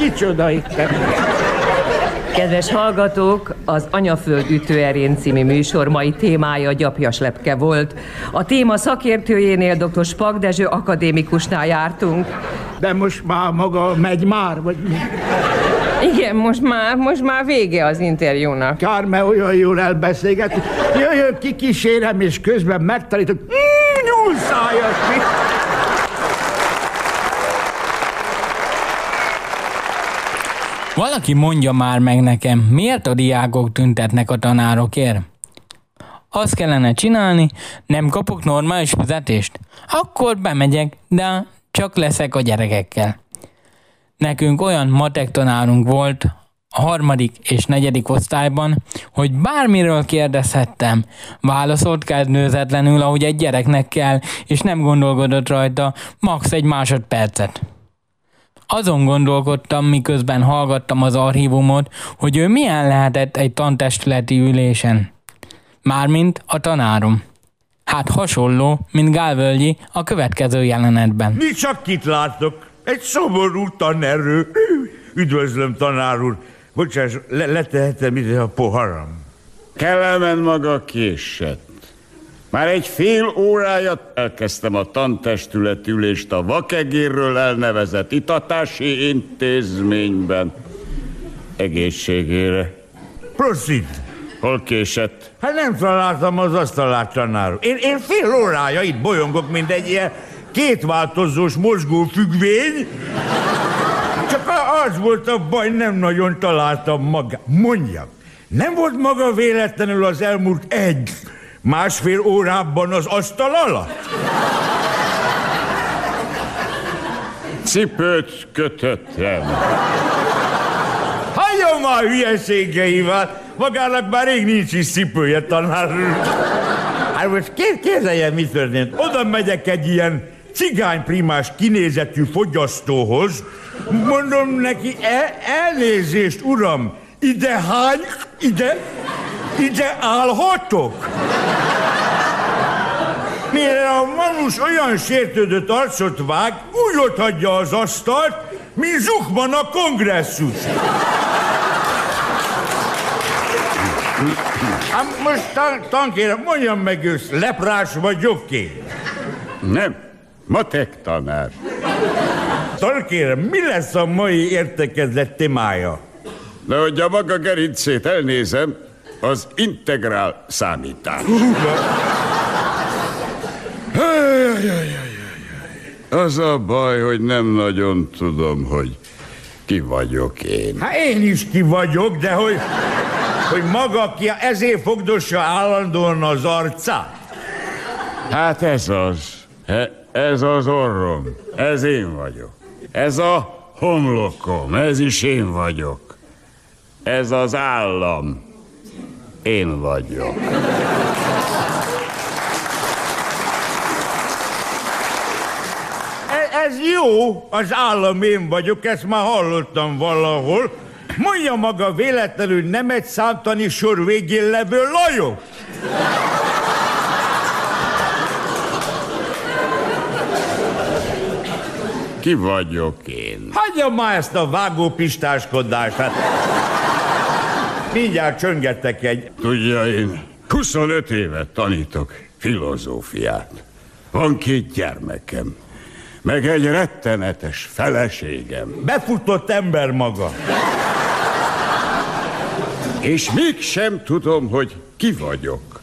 Kicsoda itt. Kedves hallgatók, az Anyaföld ütőerén című műsor mai témája gyapjas lepke volt. A téma szakértőjénél dr. Spak Dezső akadémikusnál jártunk. De most már maga megy már, vagy mi? Igen, most már, most már vége az interjúnak. Kár, mert olyan jól elbeszélget. Jöjjön ki kísérem, és közben megtanítom. Mm, nyúlszájas, mi? Valaki mondja már meg nekem, miért a diákok tüntetnek a tanárokért? Azt kellene csinálni, nem kapok normális fizetést? Akkor bemegyek, de csak leszek a gyerekekkel. Nekünk olyan matek tanárunk volt a harmadik és negyedik osztályban, hogy bármiről kérdezhettem. Válaszolt kezdőzetlenül, ahogy egy gyereknek kell, és nem gondolkodott rajta max egy másodpercet. Azon gondolkodtam, miközben hallgattam az archívumot, hogy ő milyen lehetett egy tantestületi ülésen. Mármint a tanárom. Hát hasonló, mint Gálvölgyi a következő jelenetben. Mi csak kit láttok? Egy szomorú tanerő. Üdvözlöm, tanár úr. Bocsáss, le- letehetem ide a poharam. Kelemen maga késett. Már egy fél órája elkezdtem a tantestületülést a vakegérről elnevezett itatási intézményben. Egészségére. Proceed. Hol késett? Hát nem találtam az asztalát, tanár. Én, én fél órája itt bolyongok, mint egy ilyen kétváltozós mozgó függvény. Csak az volt a baj, nem nagyon találtam maga. Mondjam, nem volt maga véletlenül az elmúlt egy, másfél órában az asztal alatt? Cipőt kötöttem. Hagyjon már hülyeségeivel! Magának már rég nincs is cipője, tanár. Hát most kér, képzeljen, mi történt. Oda megyek egy ilyen cigányprimás kinézetű fogyasztóhoz, mondom neki, el, elnézést, uram, ide hány, ide, ide állhatok? Mire a manus olyan sértődött arcot vág, úgy ott hagyja az asztalt, mint Zuchman a kongresszus. Hát most tan- tankérem, mondjam meg ősz, leprás vagyok én? Nem, matek tanár. Tankérem, mi lesz a mai értekezlet témája? De hogy a maga gerincét elnézem, az integrál számítás. Az a baj, hogy nem nagyon tudom, hogy ki vagyok én. Hát én is ki vagyok, de hogy, hogy maga ki, ezért fogdossa állandóan az arcát. Hát ez az. Ez az orrom. Ez én vagyok. Ez a homlokom. Ez is én vagyok. Ez az állam. Én vagyok. E- Ez jó, az állam én vagyok, ezt már hallottam valahol. Mondja maga véletlenül nem egy számtani sor végén levő Lajos? Ki vagyok én? Hagyja már ezt a vágópistáskodást, hát mindjárt csöngettek egy... Tudja, én 25 évet tanítok filozófiát. Van két gyermekem, meg egy rettenetes feleségem. Befutott ember maga. És mégsem tudom, hogy ki vagyok.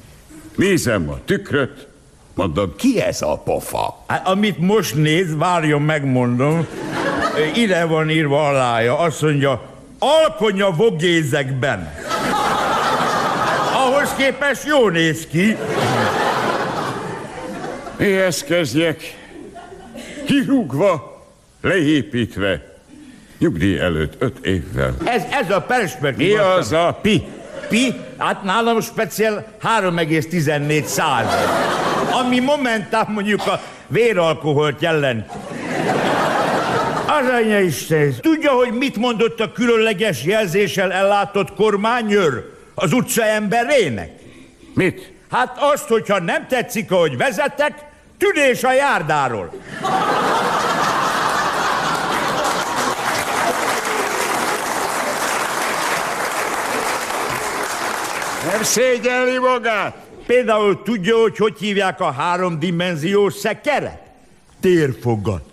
Nézem a tükröt, mondom, ki ez a pofa? Hát, amit most néz, várjon, megmondom. Ide van írva alája, azt mondja, alkonya vogézekben. Ahhoz képest jó néz ki. Mihez kezdjek? Kirúgva, leépítve, nyugdíj előtt öt évvel. Ez, ez a perspektíva. Mi az a pi? Pi? Hát nálam speciál 3,14 század. Ami momentán mondjuk a véralkoholt jelent. Az anya Isten, tudja, hogy mit mondott a különleges jelzéssel ellátott kormányőr az utca emberének? Mit? Hát azt, hogyha nem tetszik, ahogy vezetek, tűnés a járdáról. Nem szégyelli magát? Például tudja, hogy hogy hívják a háromdimenziós szekeret? Térfogat.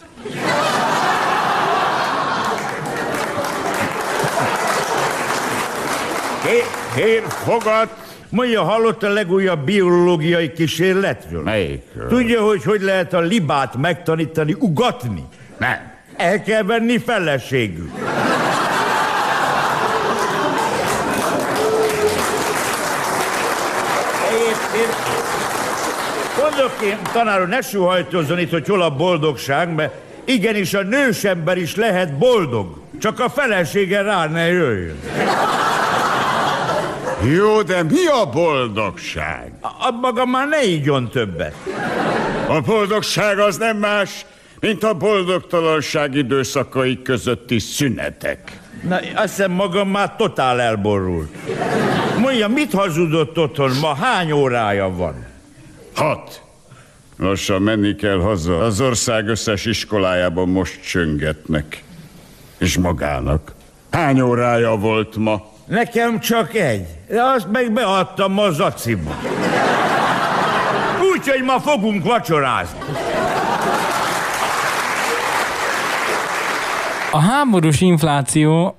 Térfogat? Mondja, hallott a legújabb biológiai kísérletről? Melyikről? Tudja, hogy hogy lehet a libát megtanítani ugatni? Nem. El kell venni feleségül. Mondok én, tanár úr, ne suhajtozzon itt, hogy hol a boldogság, mert igenis a nős ember is lehet boldog. Csak a felesége rá ne jöjjön. Jó, de mi a boldogság? A, maga már ne ígyon többet. A boldogság az nem más, mint a boldogtalanság időszakai közötti szünetek. Na, azt hiszem magam már totál elborult. Mondja, mit hazudott otthon? Ma hány órája van? Hat. Lassan menni kell haza. Az ország összes iskolájában most csöngetnek. És magának. Hány órája volt ma? Nekem csak egy, de azt meg beadtam a zaciba. Úgyhogy ma fogunk vacsorázni. A háborús infláció,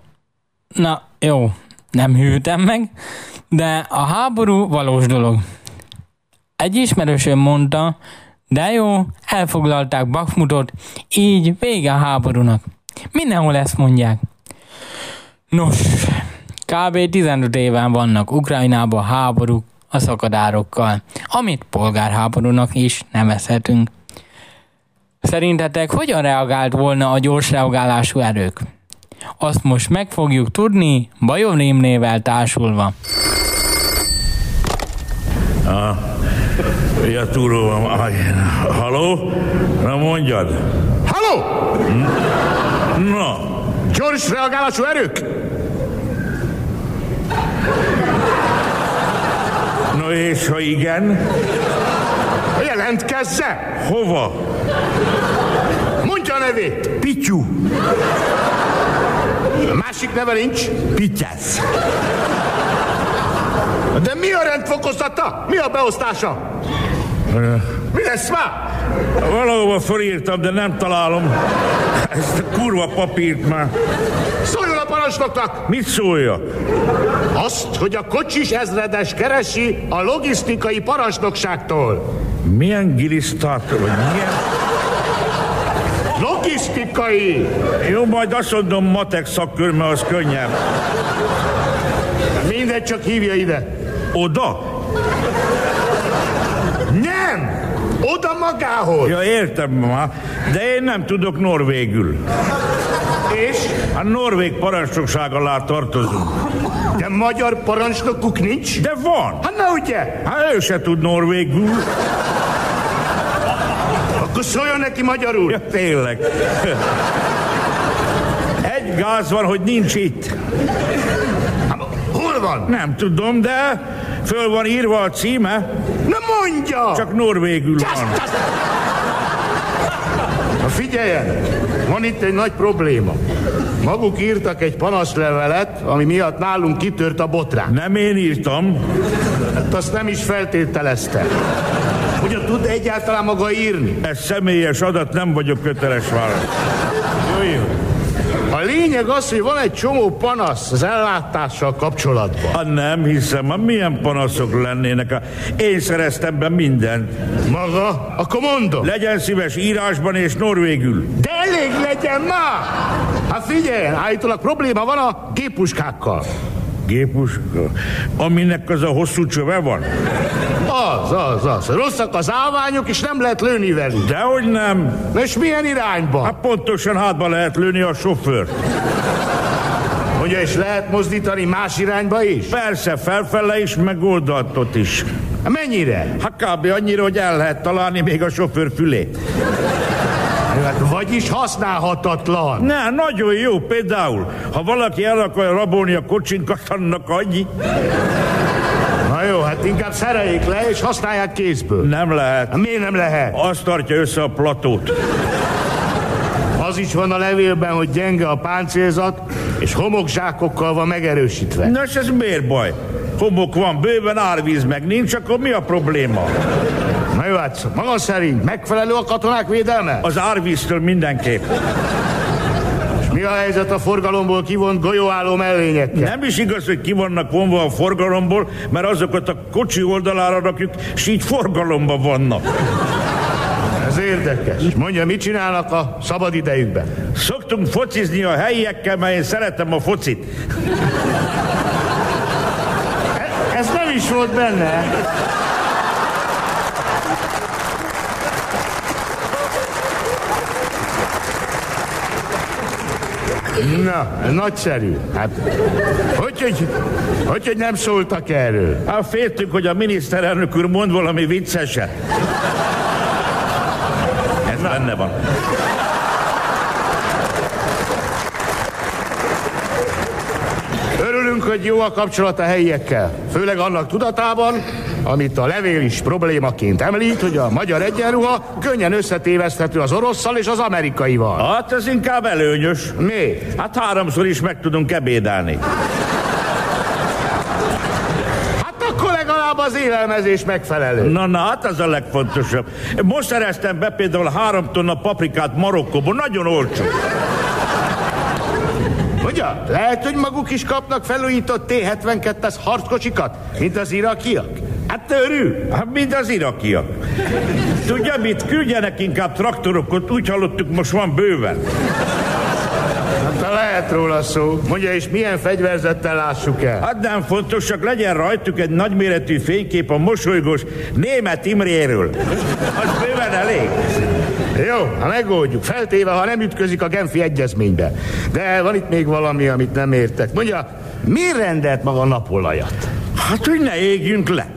na jó, nem hűltem meg, de a háború valós dolog. Egy ismerősöm mondta, de jó, elfoglalták Bakmutot, így vége a háborúnak. Mindenhol ezt mondják. Nos, kb. 15 éven vannak Ukrajnában háborúk a szakadárokkal, amit polgárháborúnak is nevezhetünk. Szerintetek hogyan reagált volna a gyors reagálású erők? Azt most meg fogjuk tudni, Bajor névnével társulva. Ah, ja. Ah, Haló? Na mondjad. Halló! Na, Gyors reagálású erők? No és ha igen, Jelentkezze! hova? Mondja a nevét! Pityú. A másik neve nincs? Pityász. De mi a rendfokozata? Mi a beosztása? Mi lesz már? Valahova felírtam, de nem találom. Ezt a kurva papírt már. Szóljon a parancsnoknak! Mit szólja? Azt, hogy a kocsis ezredes keresi a logisztikai parancsnokságtól. Milyen gilisztátor, vagy milyen? Logisztikai! Jó, majd azt mondom matek szakkör, mert az könnyebb. Mindegy, csak hívja ide. Oda? Nem! Oda magához! Ja, értem már, de én nem tudok norvégül. És? A norvég parancsnokság alá tartozunk. De magyar parancsnokuk nincs? De van. Hát na ugye? Hát ő se tud norvégül. Akkor szóljon neki magyarul. Ja, tényleg. Egy gáz van, hogy nincs itt. Hol van? Nem tudom, de föl van írva a címe. Na mondja! Csak norvégül van. Na figyeljen, van itt egy nagy probléma. Maguk írtak egy panaszlevelet, ami miatt nálunk kitört a botrán. Nem én írtam. Hát azt nem is feltételezte. Ugye tud egyáltalán maga írni? Ez személyes adat, nem vagyok köteles válasz. A lényeg az, hogy van egy csomó panasz az ellátással kapcsolatban. Hát nem hiszem, hát milyen panaszok lennének. Én szereztem be mindent. Maga? Akkor mondom. Legyen szíves írásban és norvégül. De elég legyen már! Hát figyeljen, állítólag probléma van a géppuskákkal. Gépuska? Aminek az a hosszú csöve van? Az, az, az. Rosszak az állványok, és nem lehet lőni velük. Dehogy nem. Na és milyen irányba? Hát pontosan hátba lehet lőni a sofőrt. Ugye, és lehet mozdítani más irányba is? Persze, felfele is, meg oldaltot is. Mennyire? Hát kb. annyira, hogy el lehet találni még a sofőr fülét. Hát vagyis használhatatlan. Ne, nagyon jó, például, ha valaki el akarja rabolni a kocsinkat, annak annyi. Na jó, hát inkább szereljék le, és használják kézből. Nem lehet. Hát miért nem lehet? Azt tartja össze a platót. Az is van a levélben, hogy gyenge a páncélzat, és homokzsákokkal van megerősítve. Na és ez miért baj? Homok van, bőven árvíz meg nincs, akkor mi a probléma? Hát maga szerint megfelelő a katonák védelme? Az árvíztől mindenképp. És mi a helyzet a forgalomból kivont golyóálló mellényekkel? Nem is igaz, hogy ki vannak vonva a forgalomból, mert azokat a kocsi oldalára rakjuk, és így forgalomban vannak. Ez érdekes. Mondja, mit csinálnak a szabad idejükben? Szoktunk focizni a helyiekkel, mert én szeretem a focit. Ez nem is volt benne. Na, nagyszerű. Hát, hogy, hogy, hogy, hogy nem szóltak erről? Hát féltünk, hogy a miniszterelnök úr mond valami vicceset. Ez Na. benne van. Örülünk, hogy jó a kapcsolat a helyiekkel. Főleg annak tudatában, amit a levél is problémaként említ, hogy a magyar egyenruha könnyen összetéveszthető az orosszal és az amerikaival. Hát ez inkább előnyös. Mi? Hát háromszor is meg tudunk ebédelni. Hát akkor legalább az élelmezés megfelelő. Na, na, hát az a legfontosabb. Most szereztem be például három tonna paprikát Marokkóból, nagyon olcsó. Ugye? Lehet, hogy maguk is kapnak felújított T-72-es harckocsikat, mint az irakiak? Hát örül, hát mint az irakiak. Tudja mit, küldjenek inkább traktorokat, úgy hallottuk, most van bőven. Hát ha lehet róla szó. Mondja, és milyen fegyverzettel lássuk el? Hát nem fontos, csak legyen rajtuk egy nagyméretű fénykép a mosolygós német Imréről. Az bőven elég. Jó, ha megoldjuk, feltéve, ha nem ütközik a Genfi egyezménybe. De van itt még valami, amit nem értek. Mondja, miért rendelt maga napolajat? Hát, hogy ne égjünk le.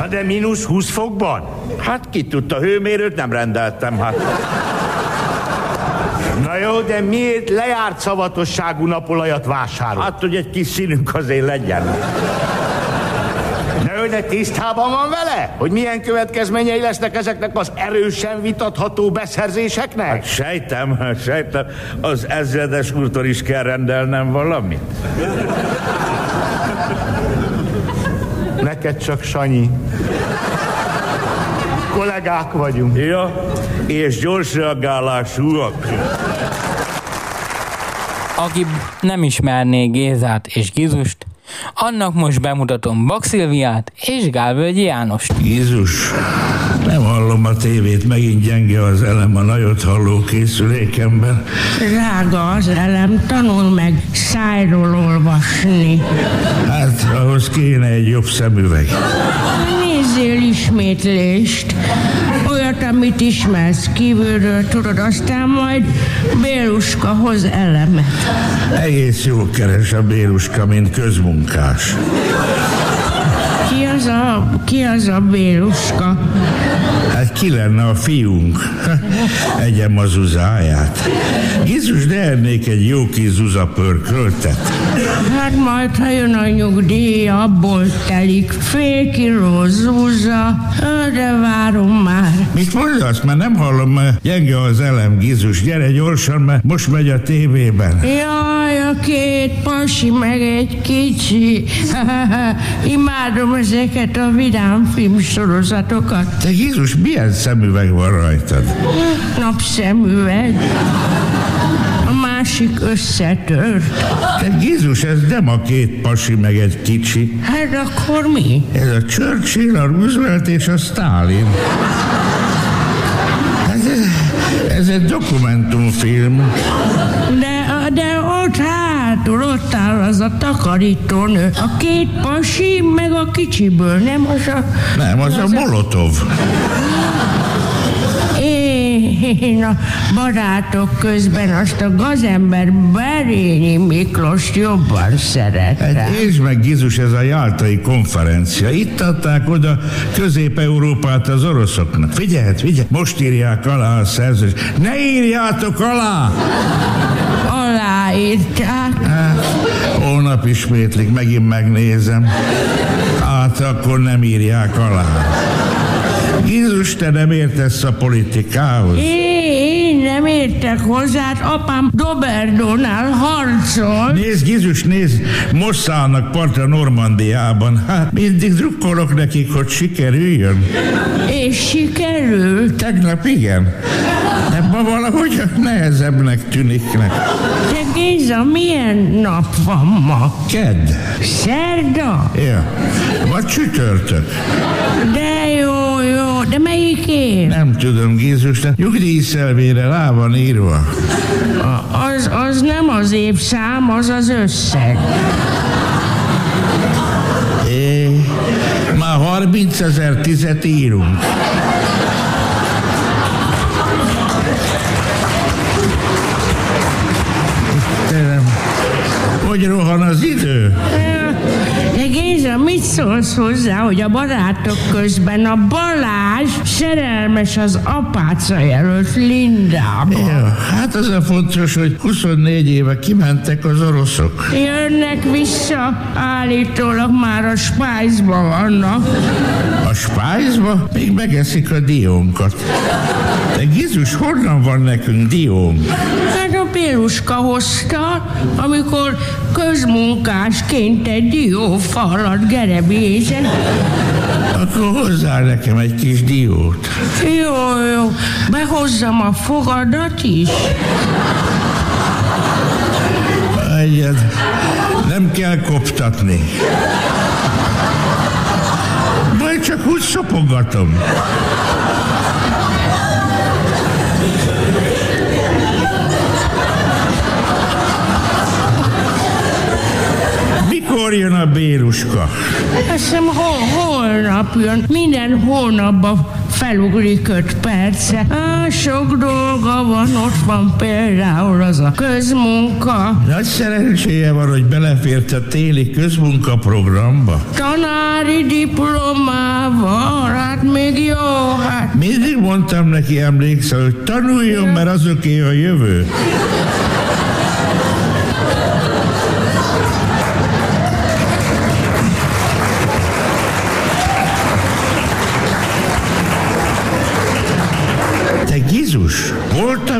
Na de mínusz 20 fokban? Hát ki tudta, hőmérőt nem rendeltem, hát. Na jó, de miért lejárt szavatosságú napolajat vásárol? Hát, hogy egy kis színünk azért legyen. Na jó, de tisztában van vele? Hogy milyen következményei lesznek ezeknek az erősen vitatható beszerzéseknek? Hát sejtem, sejtem. Az ezredes úrtól is kell rendelnem valamit. Neked csak Sanyi. Kollégák vagyunk. Ja, és gyors reagálásúak. Aki nem ismerné Gézát és Gizust, annak most bemutatom Baxilviát és Gálvölgyi Jánost. Jézus, nem hallom a tévét, megint gyenge az elem a nagyot halló készülékemben. Drága az elem, tanul meg szájról olvasni. Hát, ahhoz kéne egy jobb szemüveg. Nézzél ismétlést. Olyat, amit ismersz kívülről, tudod, aztán majd Béluska hoz elemet. Egész jól keres a Béluska, mint közmunkás. Ki az a, ki az a Béluska? Ki lenne a fiunk? Egyem az uzáját. Jézus, de ennék egy jó kis zuzapörköltet. Hát majd, ha jön a nyugdíj, abból telik fél kiló zúza, de várom már. Mit mondasz? Már nem hallom, mert gyenge az elem, Gizus. Gyere gyorsan, mert most megy a tévében. Jaj, a két pasi meg egy kicsi. Imádom ezeket a vidám filmsorozatokat. Te Jézus, milyen szemüveg van rajtad? Napszemüveg. A másik összetört. Te Jézus, ez nem a két pasi meg egy kicsi. Hát akkor mi? Ez a Churchill, a Roosevelt és a Stalin. Ez, ez egy dokumentumfilm. De, de ott hátul, ott áll az a takarítónő. A két pasi, meg a kicsiből, nem az a... Nem, az, az a Molotov. Én a barátok közben azt a gazember Berényi Miklós jobban szeretem. Hát és meg Gizus, ez a Jáltai konferencia. Itt adták oda Közép-Európát az oroszoknak. Figyelj, figyelj, most írják alá a szerződést. Ne írjátok alá! Aláírták. Hát, holnap ismétlik, megint megnézem. Hát akkor nem írják alá. Jézus, te nem értesz a politikához. Én nem értek hozzá, apám Doberdónál harcol. Nézd, Jézus, nézd, most szállnak partra Normandiában. Hát mindig drukkolok nekik, hogy sikerüljön. És sikerült. Tegnap igen. De ma valahogy nehezebbnek tűnik nekem. De Géza, milyen nap van ma? Kedd. Szerda? Ja. Vagy csütörtök. De jó, jó, de melyik év? Nem tudom, Jézus, de nyugdíjszelvére rá van írva. A- Az, az nem az évszám, az az összeg. É, már 30 ezer tizet írunk. Istenem, hogy rohan az idő? De Géza, mit szólsz hozzá, hogy a barátok közben a Balázs szerelmes az apáca jelölt Lindába? Ja, hát az a fontos, hogy 24 éve kimentek az oroszok. Jönnek vissza, állítólag már a spájzban vannak. A spájzba még megeszik a diónkat. De Gizus, honnan van nekünk dióm? Hát a Péruska hozta, amikor közmunkásként egy diófalat gerebézen. Akkor hozzá nekem egy kis diót. Jó, jó, behozzam a fogadat is. Egyed, nem kell koptatni. Majd csak úgy szopogatom. Mikor jön a béruska? Azt hiszem hol, holnap jön, minden hónapban felugrik öt perce. Á, sok dolga van, ott van például az a közmunka. Nagy szerencséje van, hogy belefért a téli közmunkaprogramba. Tanári diplomával, hát még jó, hát. Mindig mondtam neki, emlékszel, hogy tanuljon, mert azoké a jövő.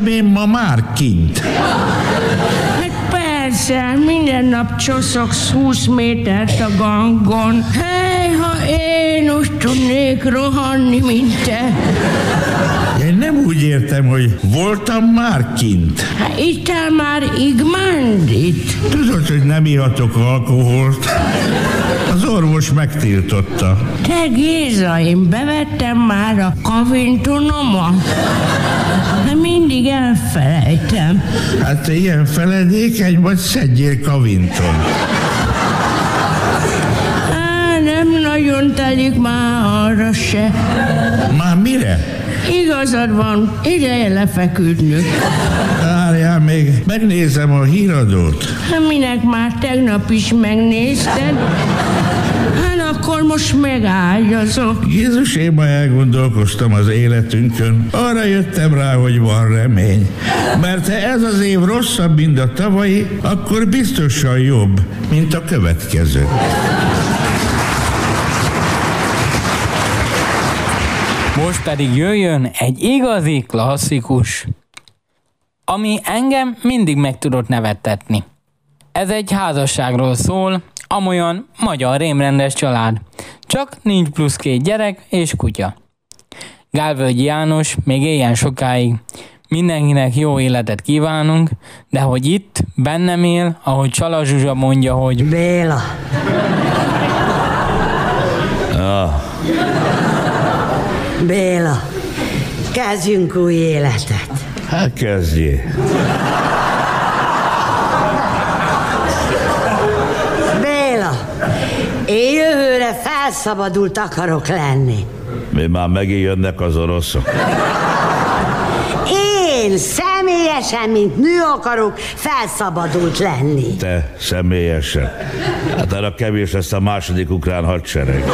Én ma már kint. Hát persze, minden nap csoszogsz 20 métert a gangon. Hely, ha én úgy tudnék rohanni, mint te. Én nem úgy értem, hogy voltam már kint. Hát ittál már Igmandit? Tudod, hogy nem ihatok alkoholt? Az orvos megtiltotta. Te Géza, én bevettem már a kavintonomat. De mindig elfelejtem. Hát te ilyen feledékeny vagy, szedjél kavinton. Á, nem nagyon telik már arra se. Már mire? Igazad van, ideje lefeküdnünk. Még, megnézem a híradót. Hát Minek már tegnap is megnézted? Hát akkor most megágyazok. Jézus, én ma elgondolkoztam az életünkön. Arra jöttem rá, hogy van remény. Mert ha ez az év rosszabb, mint a tavalyi, akkor biztosan jobb, mint a következő. Most pedig jöjjön egy igazi klasszikus, ami engem mindig meg tudott nevettetni. Ez egy házasságról szól, amolyan magyar rémrendes család. Csak nincs plusz két gyerek és kutya. Gálvölgyi János még éljen sokáig. Mindenkinek jó életet kívánunk, de hogy itt bennem él, ahogy Csala Zsuzsa mondja, hogy Béla. Ah, Béla, kezdjünk új életet. Hát kezdjé. Béla, én jövőre felszabadult akarok lenni. Mi már megint jönnek az oroszok. Én személyesen, mint nő akarok felszabadult lenni. Te személyesen. Hát arra kevés lesz a második ukrán hadsereg.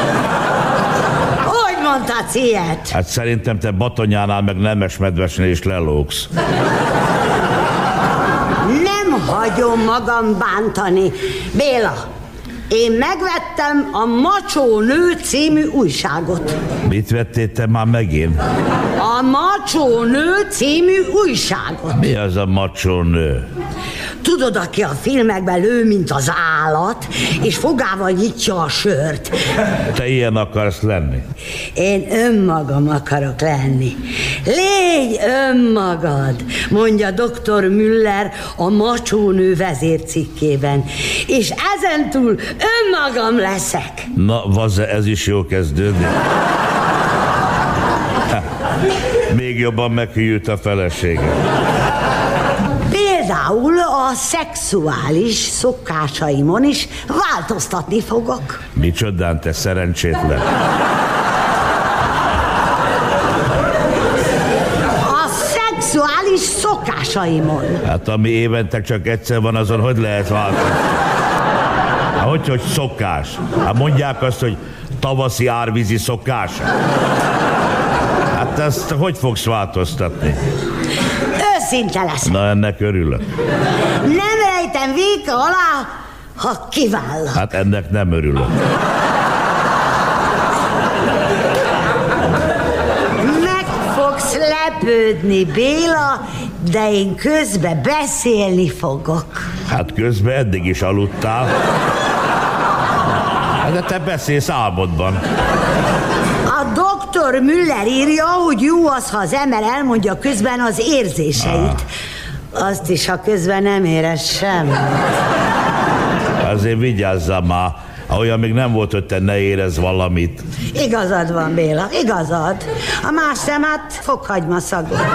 Mondhatsz ilyet? Hát szerintem te Batonyánál meg Nemes medvesnél is lelógsz. Nem hagyom magam bántani. Béla, én megvettem a Macsó Nő című újságot. Mit vettél te már megint? A Macsó Nő című újságot. Mi az a macsó nő? Tudod, aki a filmekben lő, mint az állat, és fogával nyitja a sört. Te ilyen akarsz lenni? Én önmagam akarok lenni. Légy önmagad, mondja dr. Müller a macsónő vezércikkében. És ezentúl önmagam leszek. Na, vaze, ez is jó kezdődni. Még jobban meghűlt a felesége. Például a szexuális szokásaimon is változtatni fogok. Micsodán te szerencsétlen. A szexuális szokásaimon. Hát ami évente csak egyszer van, azon hogy lehet változni? Hát hogy, hogy szokás? Hát mondják azt, hogy tavaszi árvízi szokás. Hát ezt hogy fogsz változtatni? Őszinte lesz. Na ennek örülök. Nem rejtem véka alá, ha kivállak. Hát ennek nem örülök. Meg fogsz lepődni, Béla, de én közbe beszélni fogok. Hát közben eddig is aludtál. Hát De te beszélsz álmodban. Doktor Müller írja, hogy jó az, ha az ember elmondja közben az érzéseit. Azt is, ha közben nem érez semmit. Azért vigyázzál már. Olyan még nem volt, hogy te ne érez valamit. Igazad van, Béla, igazad. A más szemet fokhagyma szagot.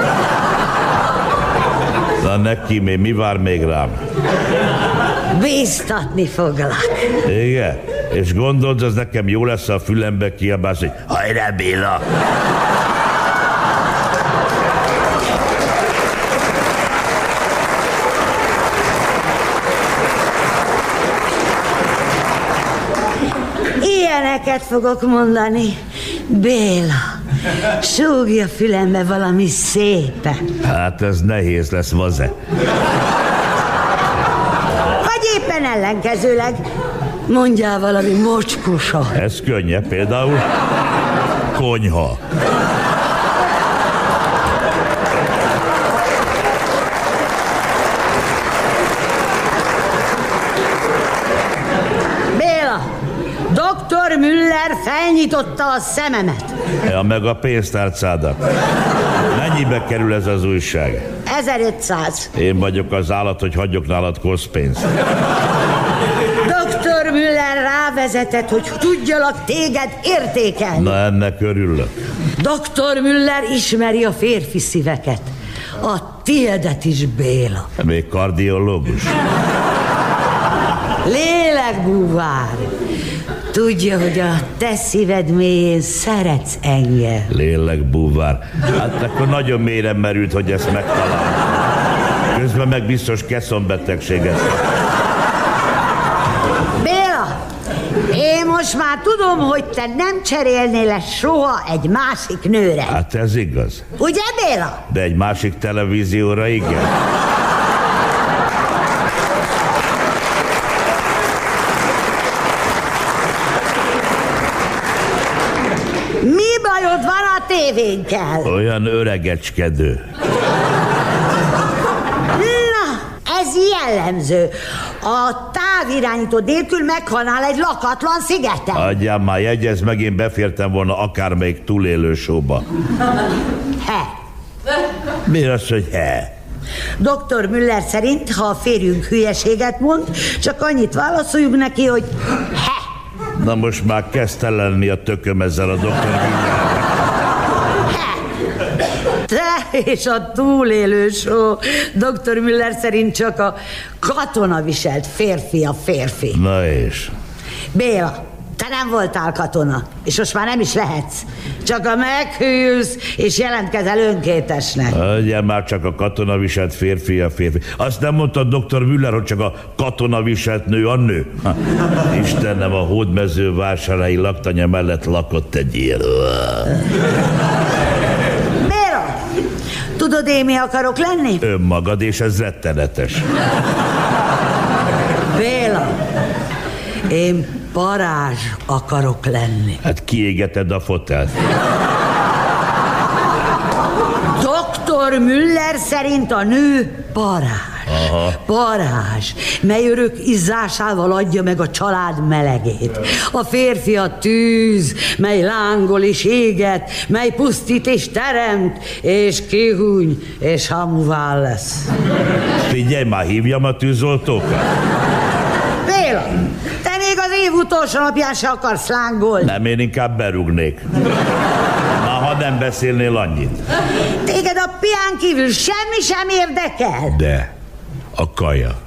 Na neki még mi vár még rám? Bíztatni foglak. Igen? És gondolod, az nekem jó lesz, ha a fülembe kiabálsz, hogy hajrá Béla! Ilyeneket fogok mondani. Béla, súgja fülembe valami szépen. Hát ez nehéz lesz, vaze. Vagy éppen ellenkezőleg. Mondjál valami mocskusot. Ez könnyebb, például konyha. Béla, doktor Müller felnyitotta a szememet. Ja, meg a pénztárcádat. Mennyibe kerül ez az újság? 1500. Én vagyok az állat, hogy hagyjuk nálad koszpénzt. Rávezetett, hogy tudjalak téged értékelni. Na ennek örülök. Doktor Müller ismeri a férfi szíveket. A tiédet is, Béla. Még kardiológus. Lélekbúvár. Tudja, hogy a te szíved mélyén szeretsz engem. Lélek búvár. Hát akkor nagyon mélyre merült, hogy ezt megtalálta. Közben meg biztos keszonbetegséget. Béla, én most már tudom, hogy te nem cserélnél le soha egy másik nőre. Hát ez igaz. Ugye, Béla? De egy másik televízióra igen. Mi bajod van a tévénkkel? Olyan öregecskedő. Na, ez jellemző. A távirányító nélkül meghalnál egy lakatlan szigeten. Adjál már, jegyez meg, én befértem volna akármelyik túlélő showba. He. Mi az, hogy he? Dr. Müller szerint, ha a férjünk hülyeséget mond, csak annyit válaszoljunk neki, hogy he. Na most már kezd lenni a tököm ezzel a doktor Te és a túlélő só. Dr. Müller szerint csak a katona viselt férfi a férfi. Na és? Béla, te nem voltál katona, és most már nem is lehetsz. Csak a meghűlsz, és jelentkezel önkétesnek. Adjál már csak a katona viselt férfi a férfi. Azt nem mondta dr. Müller, hogy csak a katona viselt nő a nő? Ha, Istenem, a hódmező vásárhelyi laktanya mellett lakott egy ilyen. Tudod én mi akarok lenni? Önmagad, és ez rettenetes. Béla, én parázs akarok lenni. Hát kiégeted a fotelt. Dr. Müller szerint a nő parázs. Aha. Parázs, mely örök izzásával adja meg a család melegét. A férfi a tűz, mely lángol és éget, mely pusztít és teremt, és kihúny, és hamuvá lesz. Figyelj már, hívjam a tűzoltókat. Béla, te még az év utolsó napján se akarsz lángolni. Nem, én inkább berúgnék. Na, ha nem beszélnél annyit. Téged a pián kívül semmi sem érdekel. De a kaja.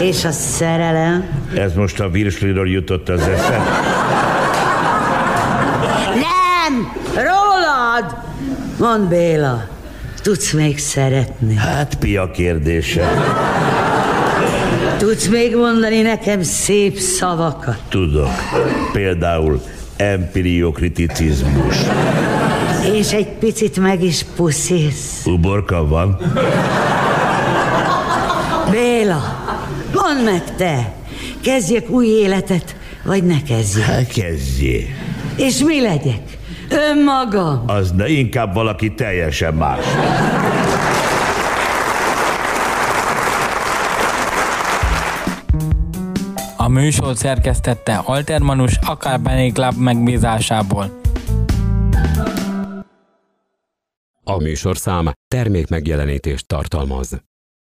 És a szerelem? Ez most a virsliről jutott az eszem. Nem! Rólad! Mondd Béla, tudsz még szeretni? Hát pia kérdése. Tudsz még mondani nekem szép szavakat? Tudok. Például empiriokriticizmus. És egy picit meg is puszilsz. Uborka van? Béla, mondd meg te, kezdjek új életet, vagy ne kezdjek? Hát kezdjé. És mi legyek? Önmagam. Az ne inkább valaki teljesen más. A műsor szerkesztette Altermanus Akárbené Club megbízásából. A műsorszám termék megjelenítést tartalmaz.